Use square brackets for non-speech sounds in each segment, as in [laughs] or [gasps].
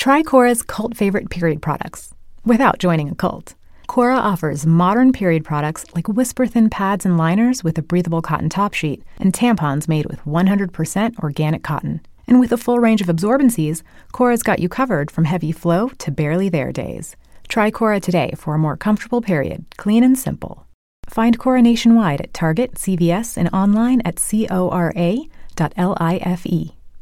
Try Cora's cult favorite period products without joining a cult. Cora offers modern period products like whisper thin pads and liners with a breathable cotton top sheet and tampons made with 100% organic cotton. And with a full range of absorbencies, Cora's got you covered from heavy flow to barely there days. Try Cora today for a more comfortable period, clean and simple. Find Cora nationwide at Target, CVS, and online at cora.life.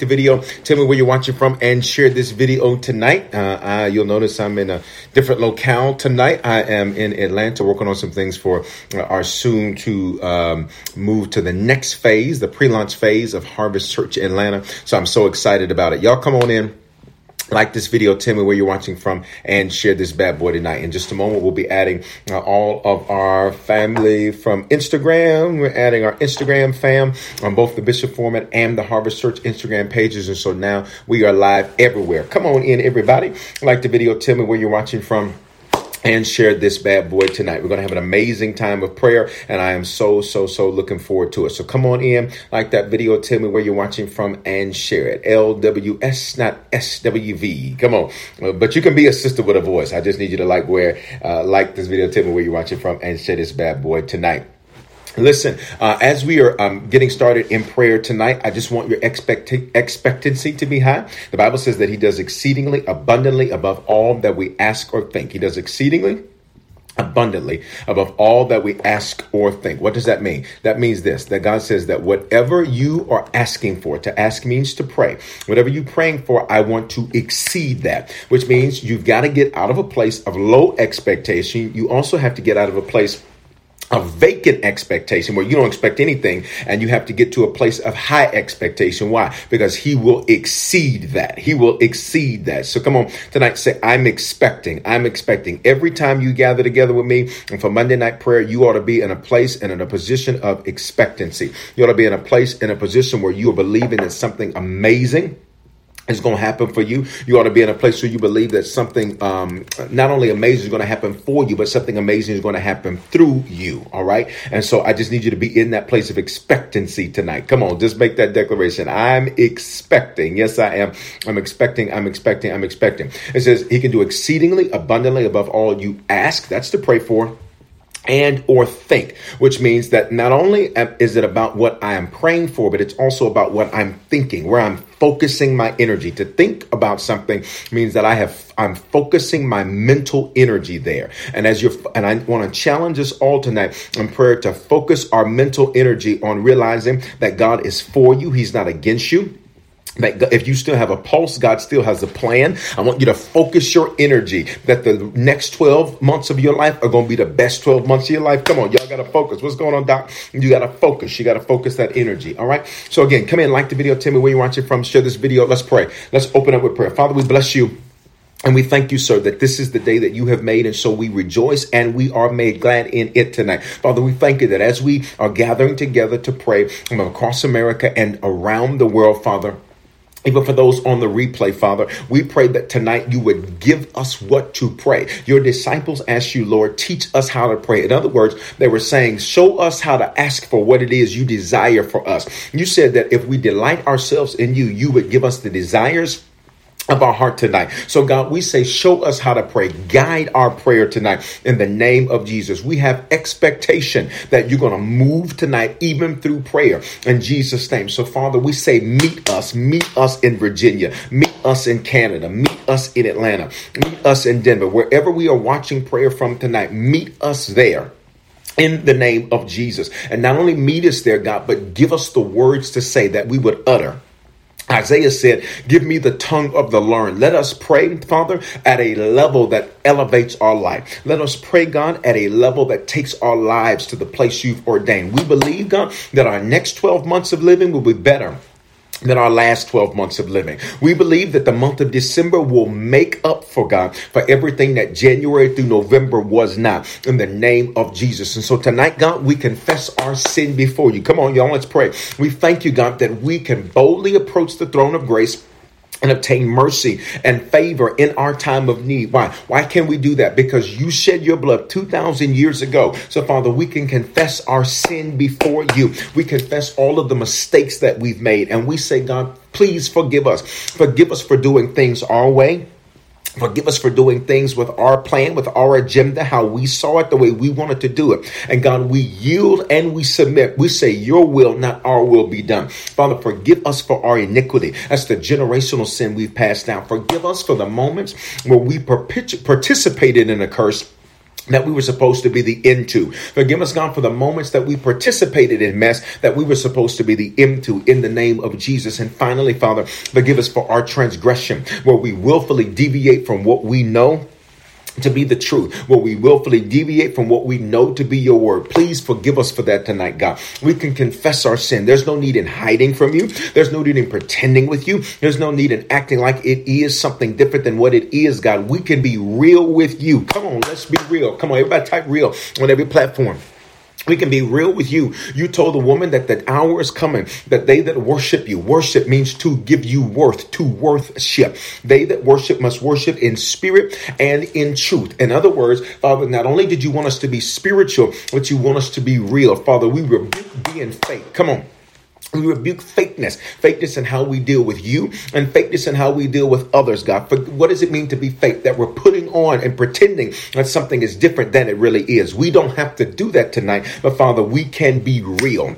the video. Tell me where you're watching from and share this video tonight. Uh, you'll notice I'm in a different locale tonight. I am in Atlanta working on some things for uh, our soon to um, move to the next phase, the pre-launch phase of Harvest Church Atlanta. So I'm so excited about it. Y'all come on in like this video, tell me where you're watching from, and share this bad boy tonight. In just a moment, we'll be adding uh, all of our family from Instagram. We're adding our Instagram fam on both the Bishop Foreman and the Harvest Church Instagram pages. And so now we are live everywhere. Come on in, everybody. Like the video, tell me where you're watching from and share this bad boy tonight. We're going to have an amazing time of prayer, and I am so, so, so looking forward to it. So come on in, like that video, tell me where you're watching from, and share it. LWS, not SWV. Come on. Uh, but you can be a sister with a voice. I just need you to like where, uh, like this video, tell me where you're watching from, and share this bad boy tonight. Listen, uh, as we are um, getting started in prayer tonight, I just want your expect- expectancy to be high. The Bible says that He does exceedingly abundantly above all that we ask or think. He does exceedingly abundantly above all that we ask or think. What does that mean? That means this that God says that whatever you are asking for, to ask means to pray. Whatever you're praying for, I want to exceed that, which means you've got to get out of a place of low expectation. You also have to get out of a place a vacant expectation where you don't expect anything and you have to get to a place of high expectation. Why? Because he will exceed that. He will exceed that. So come on tonight, say, I'm expecting. I'm expecting. Every time you gather together with me and for Monday night prayer, you ought to be in a place and in a position of expectancy. You ought to be in a place, in a position where you are believing in something amazing is going to happen for you. You ought to be in a place where you believe that something um, not only amazing is going to happen for you, but something amazing is going to happen through you. All right. And so I just need you to be in that place of expectancy tonight. Come on, just make that declaration. I'm expecting. Yes, I am. I'm expecting. I'm expecting. I'm expecting. It says he can do exceedingly abundantly above all you ask. That's to pray for and or think which means that not only is it about what i am praying for but it's also about what i'm thinking where i'm focusing my energy. To think about something means that i have i'm focusing my mental energy there. And as you're and i want to challenge us all tonight in prayer to focus our mental energy on realizing that god is for you. He's not against you that if you still have a pulse, God still has a plan. I want you to focus your energy that the next 12 months of your life are going to be the best 12 months of your life. Come on, y'all got to focus. What's going on, Doc? You got to focus. You got to focus that energy. All right. So again, come in, like the video, tell me where you're watching from, share this video. Let's pray. Let's open up with prayer. Father, we bless you. And we thank you, sir, that this is the day that you have made. And so we rejoice and we are made glad in it tonight. Father, we thank you that as we are gathering together to pray across America and around the world, Father, even for those on the replay, Father, we pray that tonight you would give us what to pray. Your disciples asked you, Lord, teach us how to pray. In other words, they were saying, show us how to ask for what it is you desire for us. You said that if we delight ourselves in you, you would give us the desires of our heart tonight. So, God, we say, show us how to pray. Guide our prayer tonight in the name of Jesus. We have expectation that you're going to move tonight, even through prayer in Jesus' name. So, Father, we say, meet us, meet us in Virginia, meet us in Canada, meet us in Atlanta, meet us in Denver, wherever we are watching prayer from tonight, meet us there in the name of Jesus. And not only meet us there, God, but give us the words to say that we would utter Isaiah said, Give me the tongue of the learned. Let us pray, Father, at a level that elevates our life. Let us pray, God, at a level that takes our lives to the place you've ordained. We believe, God, that our next 12 months of living will be better than our last 12 months of living. We believe that the month of December will make up for God for everything that January through November was not in the name of Jesus. And so tonight, God, we confess our sin before you. Come on, y'all, let's pray. We thank you, God, that we can boldly approach the throne of grace and obtain mercy and favor in our time of need. Why? Why can we do that? Because you shed your blood 2,000 years ago. So, Father, we can confess our sin before you. We confess all of the mistakes that we've made. And we say, God, please forgive us. Forgive us for doing things our way Forgive us for doing things with our plan, with our agenda, how we saw it, the way we wanted to do it. And God, we yield and we submit. We say, Your will, not our will, be done. Father, forgive us for our iniquity. That's the generational sin we've passed down. Forgive us for the moments where we participated in a curse that we were supposed to be the into. Forgive us, God, for the moments that we participated in mess that we were supposed to be the into in the name of Jesus. And finally, Father, forgive us for our transgression where we willfully deviate from what we know to be the truth, where we willfully deviate from what we know to be your word. Please forgive us for that tonight, God. We can confess our sin. There's no need in hiding from you. There's no need in pretending with you. There's no need in acting like it is something different than what it is, God. We can be real with you. Come on, let's be real. Come on, everybody type real on every platform. We can be real with you. You told the woman that the hour is coming, that they that worship you, worship means to give you worth, to worthship. They that worship must worship in spirit and in truth. In other words, Father, not only did you want us to be spiritual, but you want us to be real. Father, we rebuke being fake. Come on. We rebuke fakeness, fakeness in how we deal with you, and fakeness in how we deal with others, God. For what does it mean to be fake? That we're putting on and pretending that something is different than it really is. We don't have to do that tonight, but Father, we can be real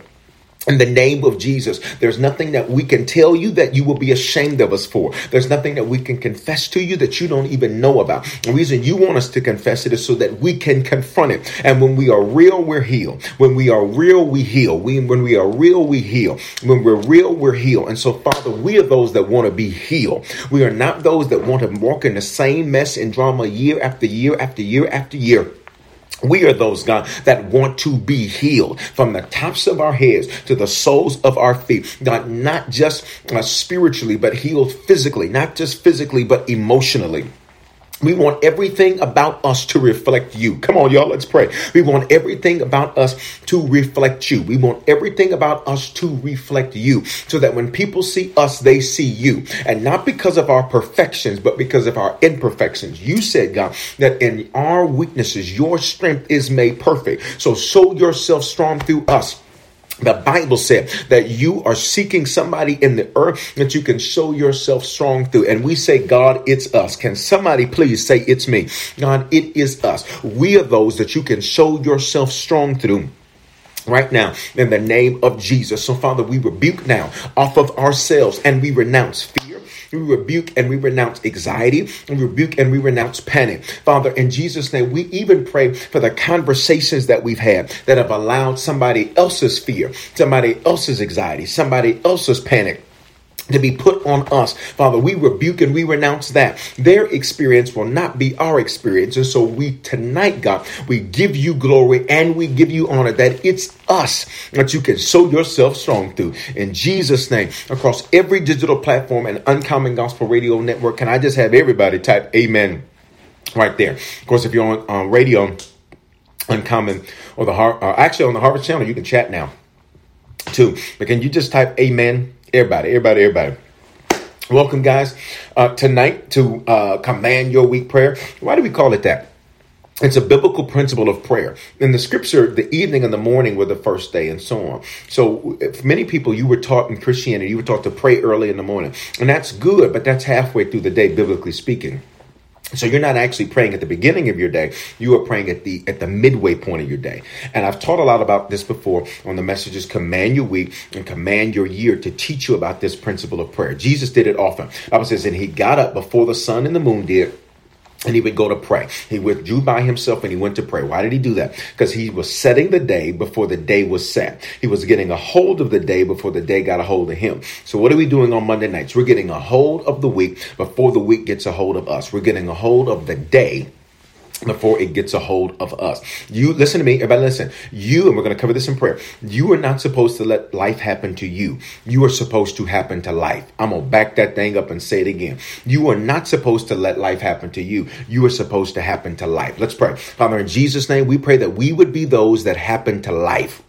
in the name of Jesus. There's nothing that we can tell you that you will be ashamed of us for. There's nothing that we can confess to you that you don't even know about. The reason you want us to confess it is so that we can confront it. And when we are real, we're healed. When we are real, we heal. We, when we are real, we heal. When we're real, we're healed. And so, Father, we are those that want to be healed. We are not those that want to walk in the same mess and drama year after year after year after year. We are those, God, that want to be healed from the tops of our heads to the soles of our feet. God, not just uh, spiritually, but healed physically, not just physically, but emotionally. We want everything about us to reflect you. Come on, y'all, let's pray. We want everything about us to reflect you. We want everything about us to reflect you so that when people see us, they see you. And not because of our perfections, but because of our imperfections. You said, God, that in our weaknesses, your strength is made perfect. So show yourself strong through us the Bible said that you are seeking somebody in the earth that you can show yourself strong through. And we say, God, it's us. Can somebody please say, it's me? God, it is us. We are those that you can show yourself strong through right now in the name of Jesus. So, Father, we rebuke now off of ourselves and we renounce fear we rebuke and we renounce anxiety. We rebuke and we renounce panic. Father, in Jesus' name, we even pray for the conversations that we've had that have allowed somebody else's fear, somebody else's anxiety, somebody else's panic to be put on us. Father, we rebuke and we renounce that. Their experience will not be our experience. And so we tonight, God, we give you glory and we give you honor that it's us that you can show yourself strong through. In Jesus' name, across every digital platform and Uncommon Gospel Radio Network, can I just have everybody type amen right there? Of course, if you're on, on radio, Uncommon, or the uh, actually on the Harvest Channel, you can chat now too. But can you just type amen? Everybody, everybody, everybody. Welcome, guys, uh, tonight to uh, Command Your Week Prayer. Why do we call it that? It's a biblical principle of prayer. In the scripture, the evening and the morning were the first day, and so on. So, many people, you were taught in Christianity, you were taught to pray early in the morning. And that's good, but that's halfway through the day, biblically speaking. So you're not actually praying at the beginning of your day. You are praying at the at the midway point of your day. And I've taught a lot about this before on the messages command your week and command your year to teach you about this principle of prayer. Jesus did it often. Bible says, and he got up before the sun and the moon did and he would go to pray. He withdrew by himself and he went to pray. Why did he do that? Because he was setting the day before the day was set. He was getting a hold of the day before the day got a hold of him. So what are we doing on Monday nights? We're getting a hold of the week before the week gets a hold of us. We're getting a hold of the day before it gets a hold of us. You listen to me, everybody listen. You, and we're going to cover this in prayer. You are not supposed to let life happen to you. You are supposed to happen to life. I'm going to back that thing up and say it again. You are not supposed to let life happen to you. You are supposed to happen to life. Let's pray. Father, in Jesus' name, we pray that we would be those that happen to life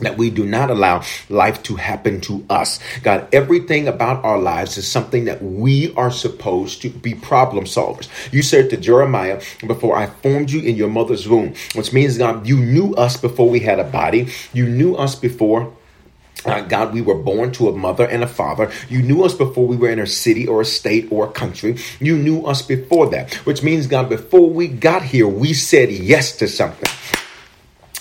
that we do not allow life to happen to us. God, everything about our lives is something that we are supposed to be problem solvers. You said to Jeremiah, before I formed you in your mother's womb, which means, God, you knew us before we had a body. You knew us before uh, God, we were born to a mother and a father. You knew us before we were in a city or a state or a country. You knew us before that, which means, God, before we got here, we said yes to something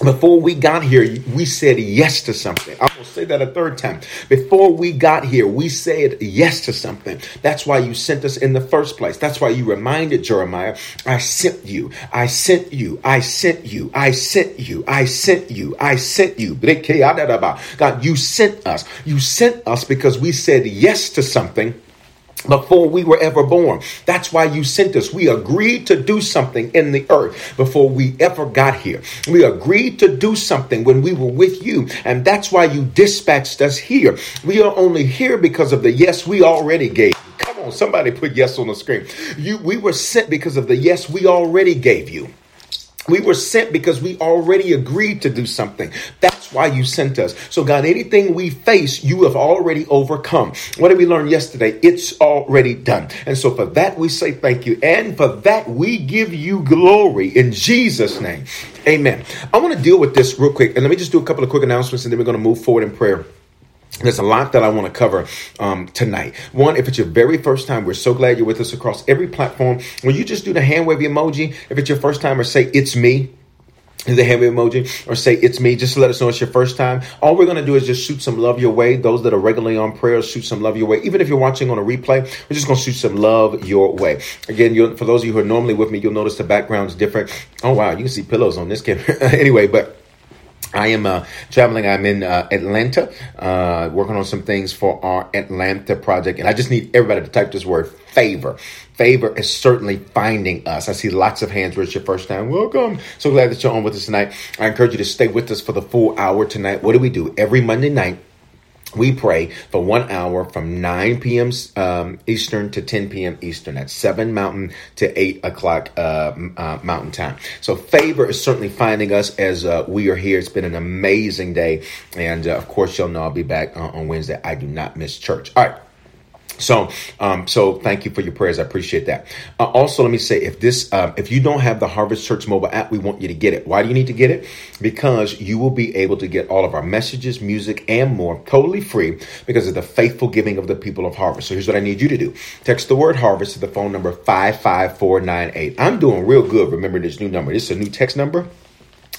before we got here, we said yes to something. I will say that a third time. Before we got here, we said yes to something. That's why you sent us in the first place. That's why you reminded Jeremiah, I sent you, I sent you, I sent you, I sent you, I sent you, I sent you. God, you sent us. You sent us because we said yes to something before we were ever born. That's why you sent us. We agreed to do something in the earth before we ever got here. We agreed to do something when we were with you. And that's why you dispatched us here. We are only here because of the yes we already gave. Come on, somebody put yes on the screen. You, we were sent because of the yes we already gave you. We were sent because we already agreed to do something. That's why you sent us. So, God, anything we face, you have already overcome. What did we learn yesterday? It's already done. And so, for that, we say thank you. And for that, we give you glory in Jesus' name. Amen. I want to deal with this real quick. And let me just do a couple of quick announcements and then we're going to move forward in prayer. There's a lot that I want to cover um, tonight. One, if it's your very first time, we're so glad you're with us across every platform. Will you just do the hand wave emoji? If it's your first time, or say it's me. The hand emoji, or say it's me, just to let us know it's your first time. All we're gonna do is just shoot some love your way. Those that are regularly on prayer, shoot some love your way. Even if you're watching on a replay, we're just gonna shoot some love your way. Again, for those of you who are normally with me, you'll notice the background's different. Oh wow, you can see pillows on this camera. [laughs] anyway, but I am uh, traveling. I'm in uh, Atlanta, uh, working on some things for our Atlanta project. And I just need everybody to type this word favor. Favor is certainly finding us. I see lots of hands where it's your first time. Welcome. So glad that you're on with us tonight. I encourage you to stay with us for the full hour tonight. What do we do? Every Monday night, we pray for one hour from 9 p.m. Um, Eastern to 10 p.m. Eastern. That's 7 Mountain to 8 o'clock uh, uh, Mountain Time. So favor is certainly finding us as uh, we are here. It's been an amazing day. And uh, of course, you'll know I'll be back on Wednesday. I do not miss church. All right. So, um, so thank you for your prayers. I appreciate that. Uh, also, let me say, if this, um, if you don't have the Harvest Church mobile app, we want you to get it. Why do you need to get it? Because you will be able to get all of our messages, music, and more totally free because of the faithful giving of the people of Harvest. So here's what I need you to do: text the word Harvest to the phone number five five four nine eight. I'm doing real good. Remember this new number. This is a new text number.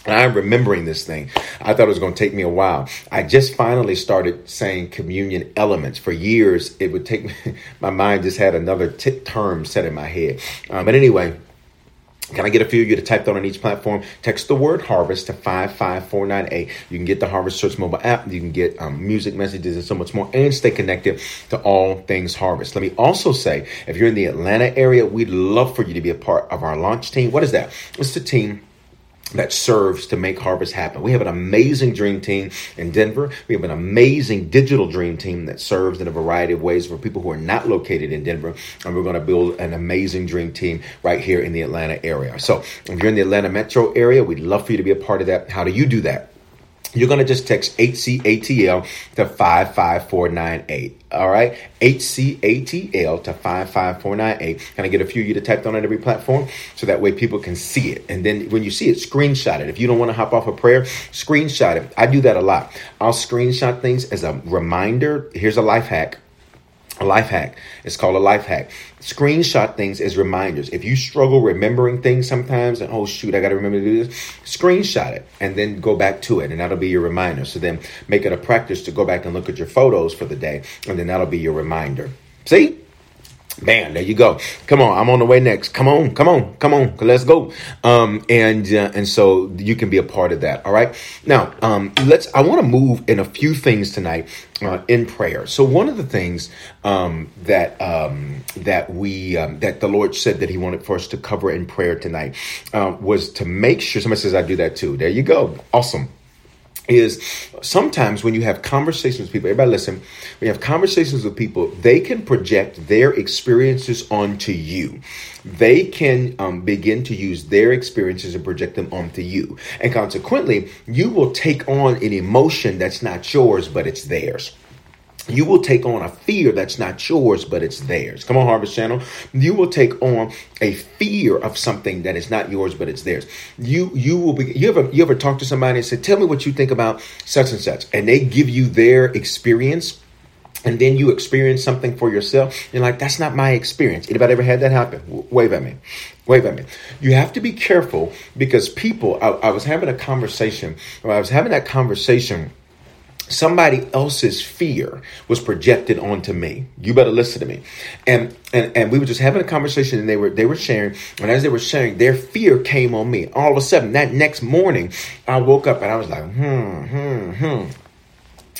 And I'm remembering this thing. I thought it was going to take me a while. I just finally started saying communion elements. For years, it would take me, [laughs] my mind just had another t- term set in my head. Um, but anyway, can I get a few of you to type that on each platform? Text the word harvest to 55498. You can get the Harvest Church mobile app. You can get um, music messages and so much more and stay connected to all things harvest. Let me also say, if you're in the Atlanta area, we'd love for you to be a part of our launch team. What is that? It's the team that serves to make harvest happen. We have an amazing dream team in Denver. We have an amazing digital dream team that serves in a variety of ways for people who are not located in Denver. And we're going to build an amazing dream team right here in the Atlanta area. So if you're in the Atlanta metro area, we'd love for you to be a part of that. How do you do that? You're going to just text HCATL to 55498. All right. HCATL to 55498. Can I get a few of you to type on every platform so that way people can see it? And then when you see it, screenshot it. If you don't want to hop off a prayer, screenshot it. I do that a lot. I'll screenshot things as a reminder. Here's a life hack a life hack. It's called a life hack. Screenshot things as reminders. If you struggle remembering things sometimes, and oh shoot, I got to remember to do this, screenshot it and then go back to it, and that'll be your reminder. So then make it a practice to go back and look at your photos for the day, and then that'll be your reminder. See? Bam, there you go. Come on, I'm on the way next. Come on, come on, come on, let's go. Um, and uh, and so you can be a part of that. All right. Now, um, let's. I want to move in a few things tonight uh, in prayer. So one of the things um, that um, that we um, that the Lord said that He wanted for us to cover in prayer tonight uh, was to make sure. Somebody says I do that too. There you go. Awesome is sometimes when you have conversations with people, everybody listen, when you have conversations with people, they can project their experiences onto you. They can um, begin to use their experiences and project them onto you. And consequently, you will take on an emotion that's not yours, but it's theirs you will take on a fear that's not yours, but it's theirs. Come on, Harvest Channel. You will take on a fear of something that is not yours, but it's theirs. You you will be. You ever you ever talk to somebody and say, "Tell me what you think about such and such," and they give you their experience. And then you experience something for yourself. You're like, that's not my experience. Anybody ever had that happen? W- wave at me. Wave at me. You have to be careful because people, I, I was having a conversation, I was having that conversation somebody else's fear was projected onto me. You better listen to me. And and and we were just having a conversation and they were they were sharing. And as they were sharing their fear came on me. All of a sudden that next morning i woke up and i was like hmm hmm hmm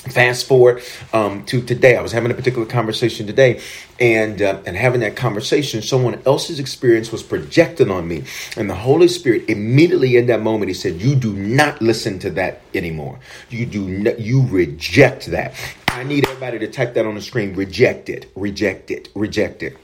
Fast forward um, to today. I was having a particular conversation today, and uh, and having that conversation, someone else's experience was projected on me, and the Holy Spirit immediately in that moment he said, "You do not listen to that anymore. You do not, you reject that." I need everybody to type that on the screen. Reject it. Reject it. Reject it.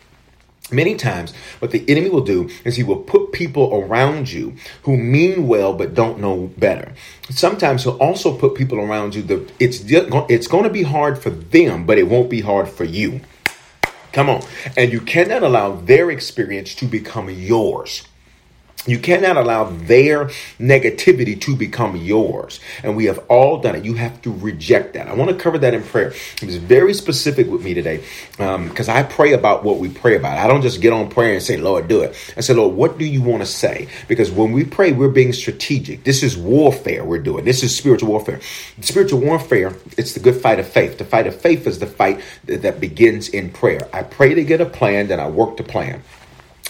Many times, what the enemy will do is he will put people around you who mean well but don't know better. Sometimes he'll also put people around you that it's it's going to be hard for them, but it won't be hard for you. Come on, and you cannot allow their experience to become yours. You cannot allow their negativity to become yours. And we have all done it. You have to reject that. I want to cover that in prayer. It was very specific with me today because um, I pray about what we pray about. I don't just get on prayer and say, Lord, do it. I say, Lord, what do you want to say? Because when we pray, we're being strategic. This is warfare we're doing. This is spiritual warfare. Spiritual warfare, it's the good fight of faith. The fight of faith is the fight that begins in prayer. I pray to get a plan, then I work to plan.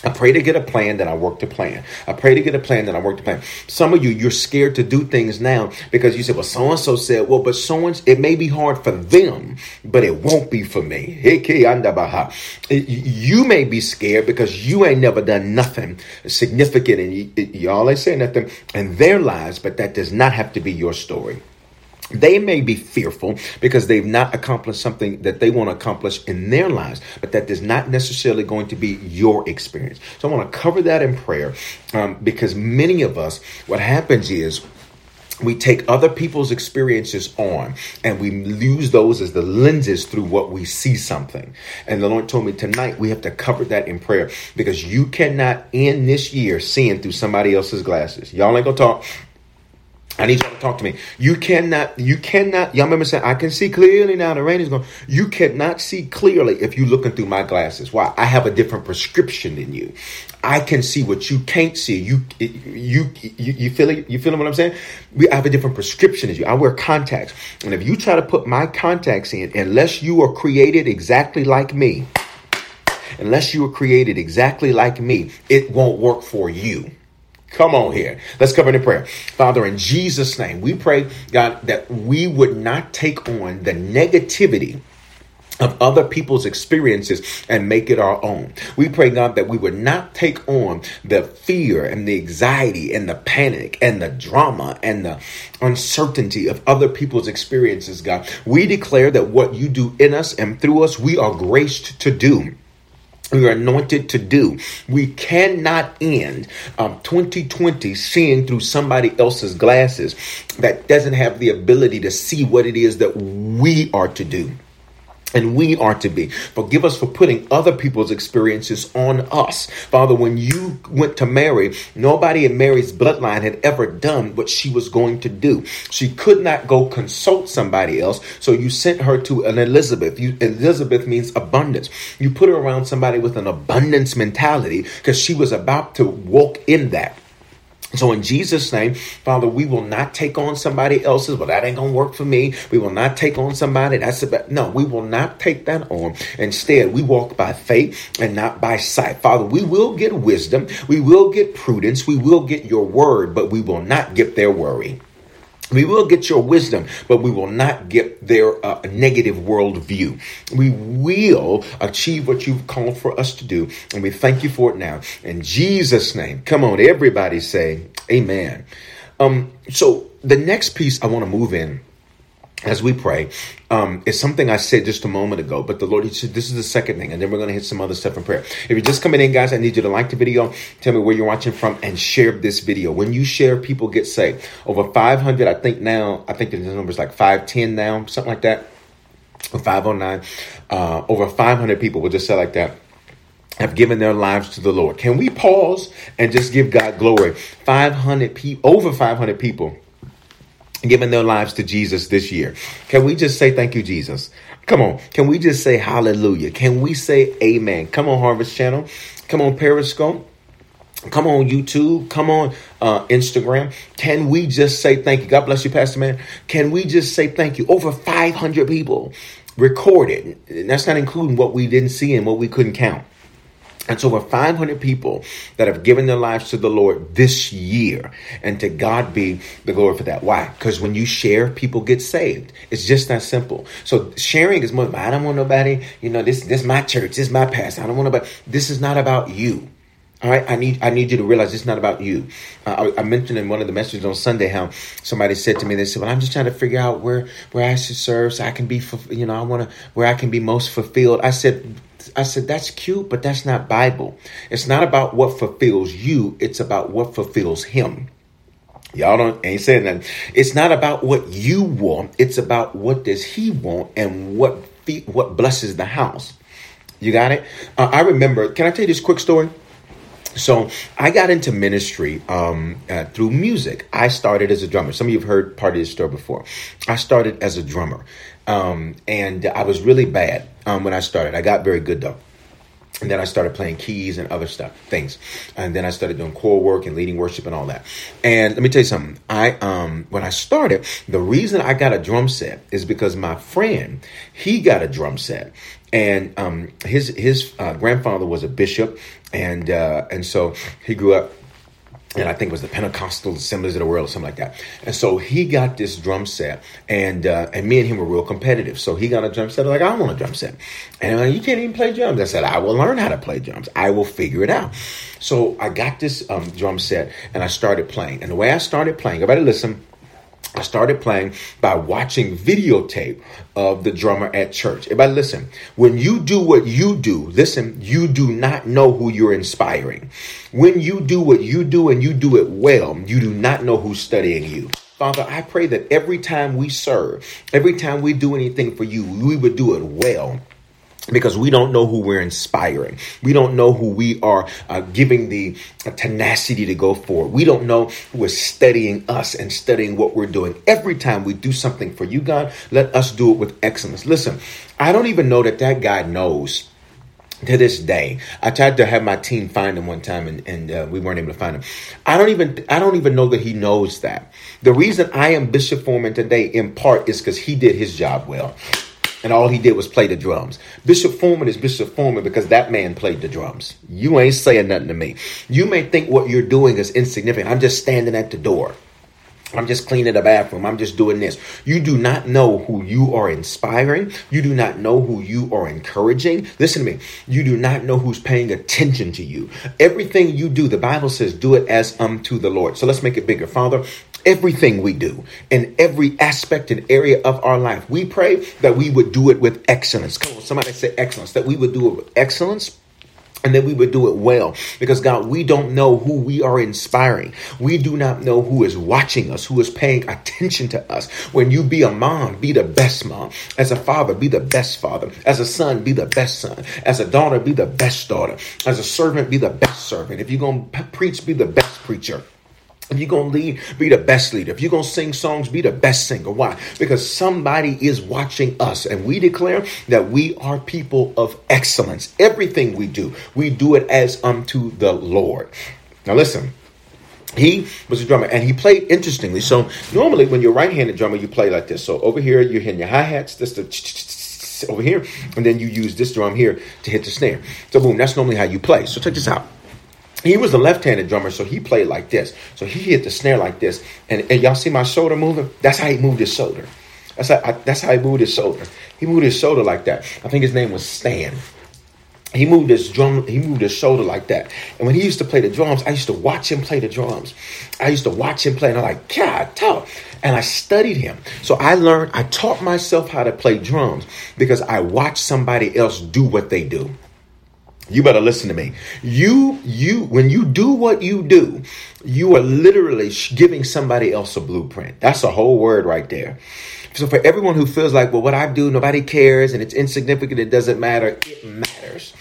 I pray to get a plan, then I work to plan. I pray to get a plan, then I work to plan. Some of you, you're scared to do things now because you said, well, so and so said, well, but so and so it may be hard for them, but it won't be for me. You may be scared because you ain't never done nothing significant and y'all ain't saying nothing in their lives, but that does not have to be your story. They may be fearful because they've not accomplished something that they want to accomplish in their lives, but that is not necessarily going to be your experience. So I want to cover that in prayer um, because many of us, what happens is, we take other people's experiences on and we use those as the lenses through what we see something. And the Lord told me tonight we have to cover that in prayer because you cannot end this year seeing through somebody else's glasses. Y'all ain't gonna talk. I need y'all to talk to me. You cannot, you cannot, y'all remember saying, I can see clearly now. The rain is going. You cannot see clearly if you're looking through my glasses. Why? I have a different prescription than you. I can see what you can't see. You, you, you, you feel it? You feeling what I'm saying? We have a different prescription as you. I wear contacts. And if you try to put my contacts in, unless you are created exactly like me, unless you are created exactly like me, it won't work for you. Come on here. Let's cover in prayer. Father, in Jesus' name, we pray, God, that we would not take on the negativity of other people's experiences and make it our own. We pray, God, that we would not take on the fear and the anxiety and the panic and the drama and the uncertainty of other people's experiences, God. We declare that what you do in us and through us, we are graced to do we are anointed to do. We cannot end um, 2020 seeing through somebody else's glasses that doesn't have the ability to see what it is that we are to do. And we are to be. Forgive us for putting other people's experiences on us. Father, when you went to Mary, nobody in Mary's bloodline had ever done what she was going to do. She could not go consult somebody else, so you sent her to an Elizabeth. You, Elizabeth means abundance. You put her around somebody with an abundance mentality because she was about to walk in that. So in Jesus' name, Father, we will not take on somebody else's. Well, that ain't gonna work for me. We will not take on somebody that's about no. We will not take that on. Instead, we walk by faith and not by sight. Father, we will get wisdom. We will get prudence. We will get your word, but we will not get their worry. We will get your wisdom, but we will not get their uh, negative worldview. We will achieve what you've called for us to do, and we thank you for it now. In Jesus' name, come on, everybody say amen. Um, so the next piece I want to move in as we pray um, is something I said just a moment ago, but the Lord, he said, this is the second thing, and then we're going to hit some other stuff in prayer. If you're just coming in, guys, I need you to like the video, tell me where you're watching from, and share this video. When you share, people get saved. Over 500, I think now, I think the number is like 510 now, something like that, or 509. Uh, over 500 people, will just say like that have given their lives to the Lord. Can we pause and just give God glory? 500 people, over 500 people giving their lives to Jesus this year. Can we just say thank you, Jesus? Come on. Can we just say hallelujah? Can we say amen? Come on, Harvest Channel. Come on, Periscope. Come on, YouTube. Come on, uh, Instagram. Can we just say thank you? God bless you, Pastor Man. Can we just say thank you? Over 500 people recorded. And that's not including what we didn't see and what we couldn't count. And so over 500 people that have given their lives to the Lord this year. And to God be the glory for that. Why? Because when you share, people get saved. It's just that simple. So sharing is more, I don't want nobody, you know, this, this is my church, this is my past. I don't want nobody. This is not about you. All right, I need I need you to realize it's not about you. Uh, I, I, mentioned in one of the messages on Sunday how somebody said to me, they said, "Well, I'm just trying to figure out where where I should serve, so I can be, you know, I want to where I can be most fulfilled." I said, I said, that's cute, but that's not Bible. It's not about what fulfills you, it's about what fulfills him. Y'all don't ain't saying that. It's not about what you want, it's about what does he want and what what blesses the house. You got it? Uh, I remember, can I tell you this quick story? So I got into ministry um, uh, through music. I started as a drummer. Some of you have heard part of this story before. I started as a drummer, um, and I was really bad um, when I started. I got very good though. And then I started playing keys and other stuff, things. And then I started doing choir work and leading worship and all that. And let me tell you something. I um when I started, the reason I got a drum set is because my friend, he got a drum set. And um his his uh, grandfather was a bishop and uh and so he grew up and I think it was the Pentecostal Assemblies of the World or something like that. And so he got this drum set, and uh, and me and him were real competitive. So he got a drum set. I'm like, I want a drum set, and like, you can't even play drums. I said, I will learn how to play drums. I will figure it out. So I got this um, drum set, and I started playing. And the way I started playing, everybody listen. I started playing by watching videotape of the drummer at church. Everybody listen, when you do what you do, listen, you do not know who you're inspiring. When you do what you do and you do it well, you do not know who's studying you. Father, I pray that every time we serve, every time we do anything for you, we would do it well because we don't know who we're inspiring. We don't know who we are uh, giving the tenacity to go forward. We don't know who is studying us and studying what we're doing. Every time we do something for you, God, let us do it with excellence. Listen, I don't even know that that guy knows to this day i tried to have my team find him one time and, and uh, we weren't able to find him i don't even i don't even know that he knows that the reason i am bishop foreman today in part is because he did his job well and all he did was play the drums. Bishop Foreman is Bishop Foreman because that man played the drums. You ain't saying nothing to me. You may think what you're doing is insignificant. I'm just standing at the door. I'm just cleaning the bathroom. I'm just doing this. You do not know who you are inspiring. You do not know who you are encouraging. Listen to me. You do not know who's paying attention to you. Everything you do, the Bible says, do it as unto the Lord. So let's make it bigger. Father, everything we do in every aspect and area of our life. We pray that we would do it with excellence. Come on, somebody say excellence, that we would do it with excellence. And that we would do it well because God, we don't know who we are inspiring. We do not know who is watching us, who is paying attention to us. When you be a mom, be the best mom. As a father, be the best father. As a son, be the best son. As a daughter, be the best daughter. As a servant, be the best servant. If you're going to preach, be the best preacher. If you're going to lead, be the best leader. If you're going to sing songs, be the best singer. Why? Because somebody is watching us and we declare that we are people of excellence. Everything we do, we do it as unto the Lord. Now listen, he was a drummer and he played interestingly. So normally when you're right-handed drummer, you play like this. So over here you're hitting your hi-hats, this the over here, and then you use this drum here to hit the snare. So boom, that's normally how you play. So check this out. He was a left-handed drummer, so he played like this. So he hit the snare like this, and, and y'all see my shoulder moving? That's how he moved his shoulder. That's how, that's how he moved his shoulder. He moved his shoulder like that. I think his name was Stan he moved his drum he moved his shoulder like that and when he used to play the drums i used to watch him play the drums i used to watch him play and i'm like god talk and i studied him so i learned i taught myself how to play drums because i watched somebody else do what they do you better listen to me. You you when you do what you do you are literally giving somebody else a blueprint. That's a whole word right there. So for everyone who feels like, well, what I do, nobody cares and it's insignificant, it doesn't matter, it matters.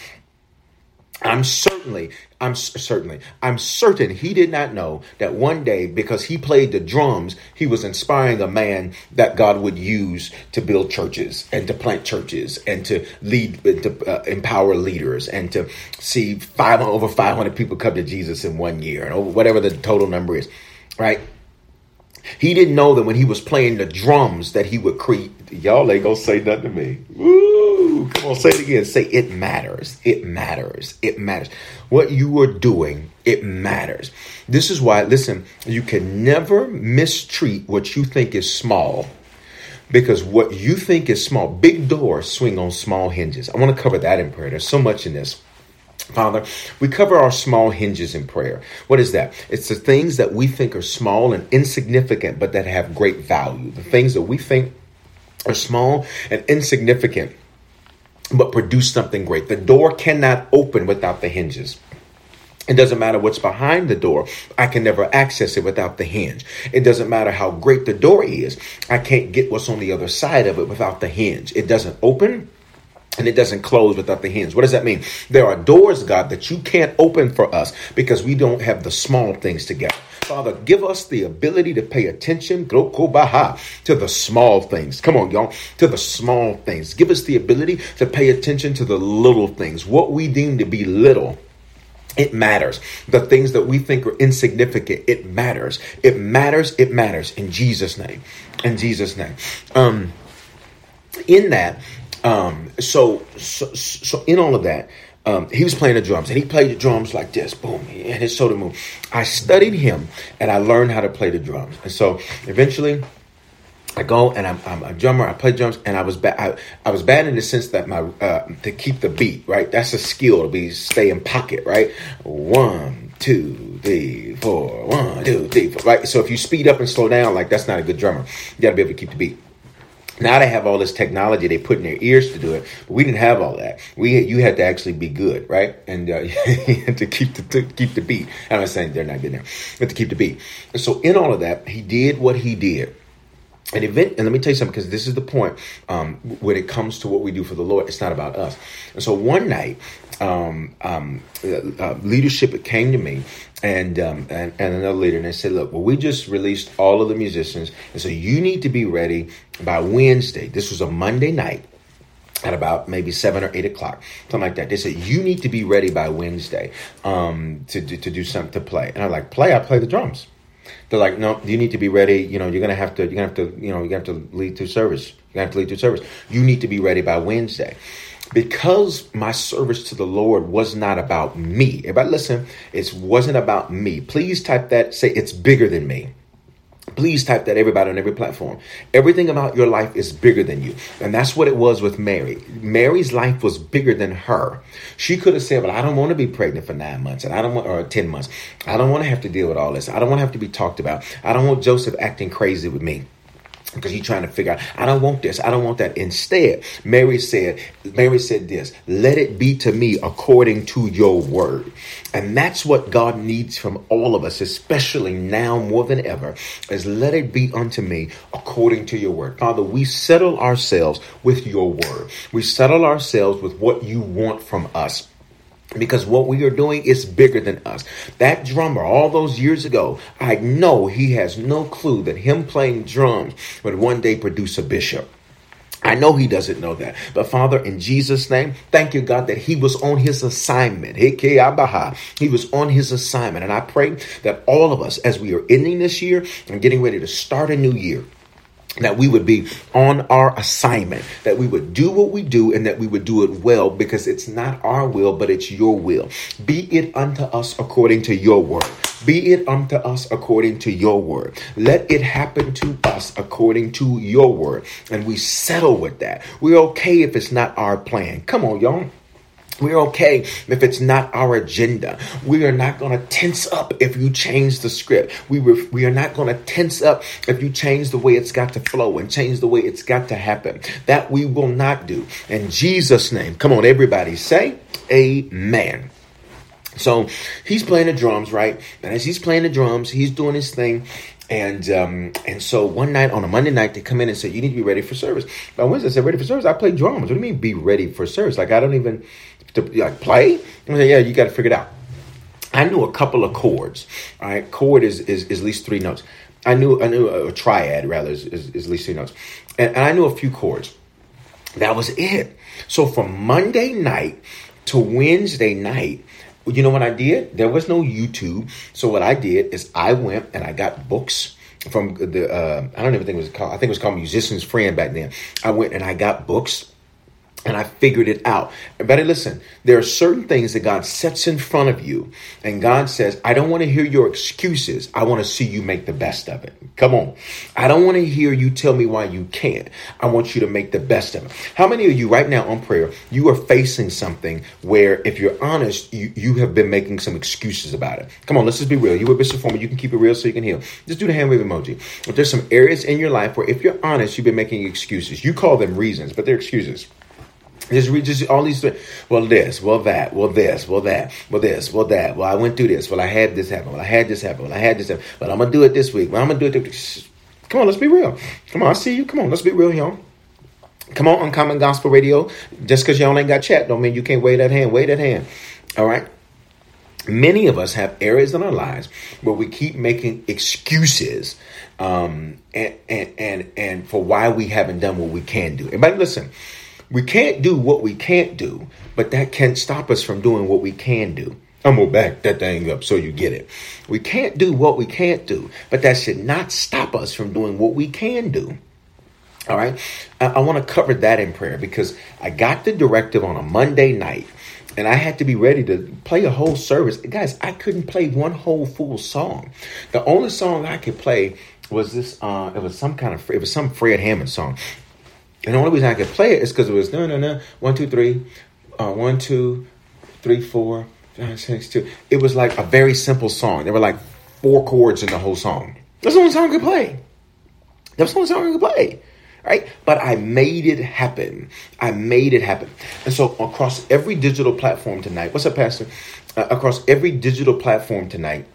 I'm certainly, I'm certainly, I'm certain he did not know that one day, because he played the drums, he was inspiring a man that God would use to build churches and to plant churches and to lead, to uh, empower leaders and to see five over 500 people come to Jesus in one year and over whatever the total number is, right? He didn't know that when he was playing the drums that he would create. Y'all ain't gonna say nothing to me. Woo! Come on, say it again. Say it matters. It matters. It matters. What you are doing, it matters. This is why, listen, you can never mistreat what you think is small. Because what you think is small, big doors swing on small hinges. I want to cover that in prayer. There's so much in this. Father, we cover our small hinges in prayer. What is that? It's the things that we think are small and insignificant, but that have great value. The things that we think are small and insignificant, but produce something great. The door cannot open without the hinges. It doesn't matter what's behind the door. I can never access it without the hinge. It doesn't matter how great the door is. I can't get what's on the other side of it without the hinge. It doesn't open and it doesn't close without the hinge. What does that mean? There are doors, God, that you can't open for us because we don't have the small things together. Father, give us the ability to pay attention to the small things. Come on, y'all, to the small things. Give us the ability to pay attention to the little things. What we deem to be little. It matters. The things that we think are insignificant, it matters. It matters. It matters. In Jesus' name. In Jesus' name. Um, in that, um, so, so, so in all of that, um, he was playing the drums and he played the drums like this, boom, and his shoulder move. I studied him and I learned how to play the drums. And so eventually, I go and I'm, I'm, a drummer. I play drums, and I was bad. I, I, was bad in the sense that my uh, to keep the beat right. That's a skill to be stay in pocket right. One, two, three, four. One, two, three, four. Right. So if you speed up and slow down, like that's not a good drummer. You got to be able to keep the beat. Now they have all this technology they put in their ears to do it, but we didn't have all that. We you had to actually be good, right? And uh, [laughs] to keep the to keep the beat. I'm not saying they're not good now, but to keep the beat. And so in all of that, he did what he did. And event, and let me tell you something, because this is the point um, when it comes to what we do for the Lord. It's not about us. And so one night, um, um, uh, leadership came to me and, um, and and another leader, and they said, "Look, well, we just released all of the musicians, and so you need to be ready by Wednesday. This was a Monday night." At about maybe seven or eight o'clock, something like that. They said you need to be ready by Wednesday um, to, to to do something to play. And I'm like, play? I play the drums. They're like, no, you need to be ready. You know, you're gonna have to, you're gonna have to, you know, you have to lead through service. You're gonna have to lead through service. You need to be ready by Wednesday because my service to the Lord was not about me. Everybody listen, it wasn't about me. Please type that, say it's bigger than me. Please type that everybody on every platform. Everything about your life is bigger than you. And that's what it was with Mary. Mary's life was bigger than her. She could have said, Well, I don't want to be pregnant for nine months and I don't want or ten months. I don't want to have to deal with all this. I don't want to have to be talked about. I don't want Joseph acting crazy with me because he's trying to figure out i don't want this. I don't want that. Instead mary said mary said this let it be to me according to your word. And that's what god needs from all of us especially now more than ever is let it be unto me according to your word. Father we settle ourselves with your word. We settle ourselves with what you want from us because what we are doing is bigger than us. That drummer, all those years ago, I know he has no clue that him playing drums would one day produce a bishop. I know he doesn't know that. But Father, in Jesus' name, thank you, God, that he was on his assignment. He was on his assignment. And I pray that all of us, as we are ending this year and getting ready to start a new year, that we would be on our assignment, that we would do what we do and that we would do it well because it's not our will, but it's your will. Be it unto us according to your word. Be it unto us according to your word. Let it happen to us according to your word. And we settle with that. We're okay if it's not our plan. Come on, y'all. We're okay if it's not our agenda. We are not going to tense up if you change the script. We, re- we are not going to tense up if you change the way it's got to flow and change the way it's got to happen. That we will not do. In Jesus' name. Come on, everybody say amen. So he's playing the drums, right? And as he's playing the drums, he's doing his thing. And um, and so one night on a Monday night, they come in and say, "You need to be ready for service." By Wednesday, I said, "Ready for service?" I play drums. What do you mean, be ready for service? Like I don't even to like play. I "Yeah, you got to figure it out." I knew a couple of chords. All right, chord is, is, is at least three notes. I knew I knew a triad rather is, is, is at least three notes, and, and I knew a few chords. That was it. So from Monday night to Wednesday night, you know what I did? There was no YouTube. So what I did is I went and I got books from the uh, I don't even think it was called I think it was called Musician's Friend back then. I went and I got books and I figured it out. Everybody, listen, there are certain things that God sets in front of you, and God says, I don't want to hear your excuses. I want to see you make the best of it. Come on. I don't want to hear you tell me why you can't. I want you to make the best of it. How many of you right now on prayer, you are facing something where, if you're honest, you, you have been making some excuses about it? Come on, let's just be real. You were Bishop Foreman, you can keep it real so you can heal. Just do the hand wave emoji. If there's some areas in your life where, if you're honest, you've been making excuses. You call them reasons, but they're excuses. Just read just all these things. well this, well that, well this, well that, well this, well that. Well, I went through this. Well, I had this happen. Well, I had this happen. Well, I had this happen. But I'm gonna do it this week. Well, I'm gonna do it. This. Come on, let's be real. Come on, I see you. Come on, let's be real, y'all. Come on, Uncommon Gospel Radio. Just because y'all ain't got chat don't mean you can't wave that hand. Wave that hand. All right. Many of us have areas in our lives where we keep making excuses um, and, and and and for why we haven't done what we can do. Everybody, listen. We can't do what we can't do, but that can't stop us from doing what we can do. I'm gonna back that thing up so you get it. We can't do what we can't do, but that should not stop us from doing what we can do. All right. I, I want to cover that in prayer because I got the directive on a Monday night and I had to be ready to play a whole service. Guys, I couldn't play one whole full song. The only song I could play was this, uh, it was some kind of, it was some Fred Hammond song. And the only reason I could play it is because it was no, no, no, one, two, three, uh, one, two, three, four, five, six, two. It was like a very simple song. There were like four chords in the whole song. That's the only song I could play. That's the only song I could play. Right? But I made it happen. I made it happen. And so across every digital platform tonight, what's up, Pastor? Uh, across every digital platform tonight,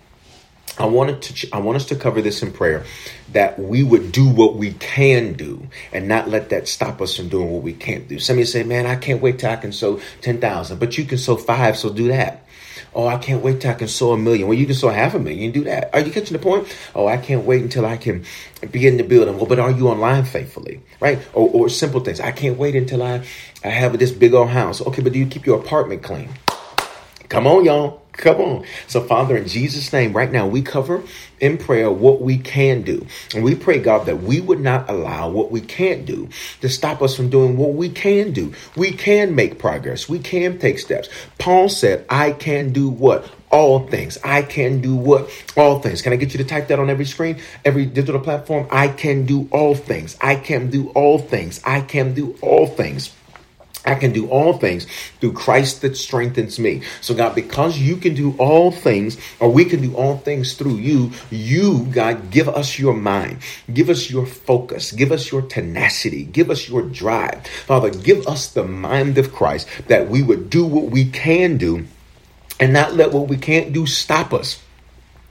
I wanted to I want us to cover this in prayer that we would do what we can do and not let that stop us from doing what we can't do. Some of you say, "Man, I can't wait till I can sow ten thousand, but you can sow five, so do that." Oh, I can't wait till I can sow a million. Well, you can sow half a million. Do that. Are you catching the point? Oh, I can't wait until I can begin to build them. Well, but are you online faithfully? Right? Or, or simple things. I can't wait until I, I have this big old house. Okay, but do you keep your apartment clean? Come on, y'all. Come on. So, Father, in Jesus' name, right now, we cover in prayer what we can do. And we pray, God, that we would not allow what we can't do to stop us from doing what we can do. We can make progress, we can take steps. Paul said, I can do what? All things. I can do what? All things. Can I get you to type that on every screen, every digital platform? I can do all things. I can do all things. I can do all things. I can do all things through Christ that strengthens me. So, God, because you can do all things, or we can do all things through you, you, God, give us your mind, give us your focus, give us your tenacity, give us your drive. Father, give us the mind of Christ that we would do what we can do and not let what we can't do stop us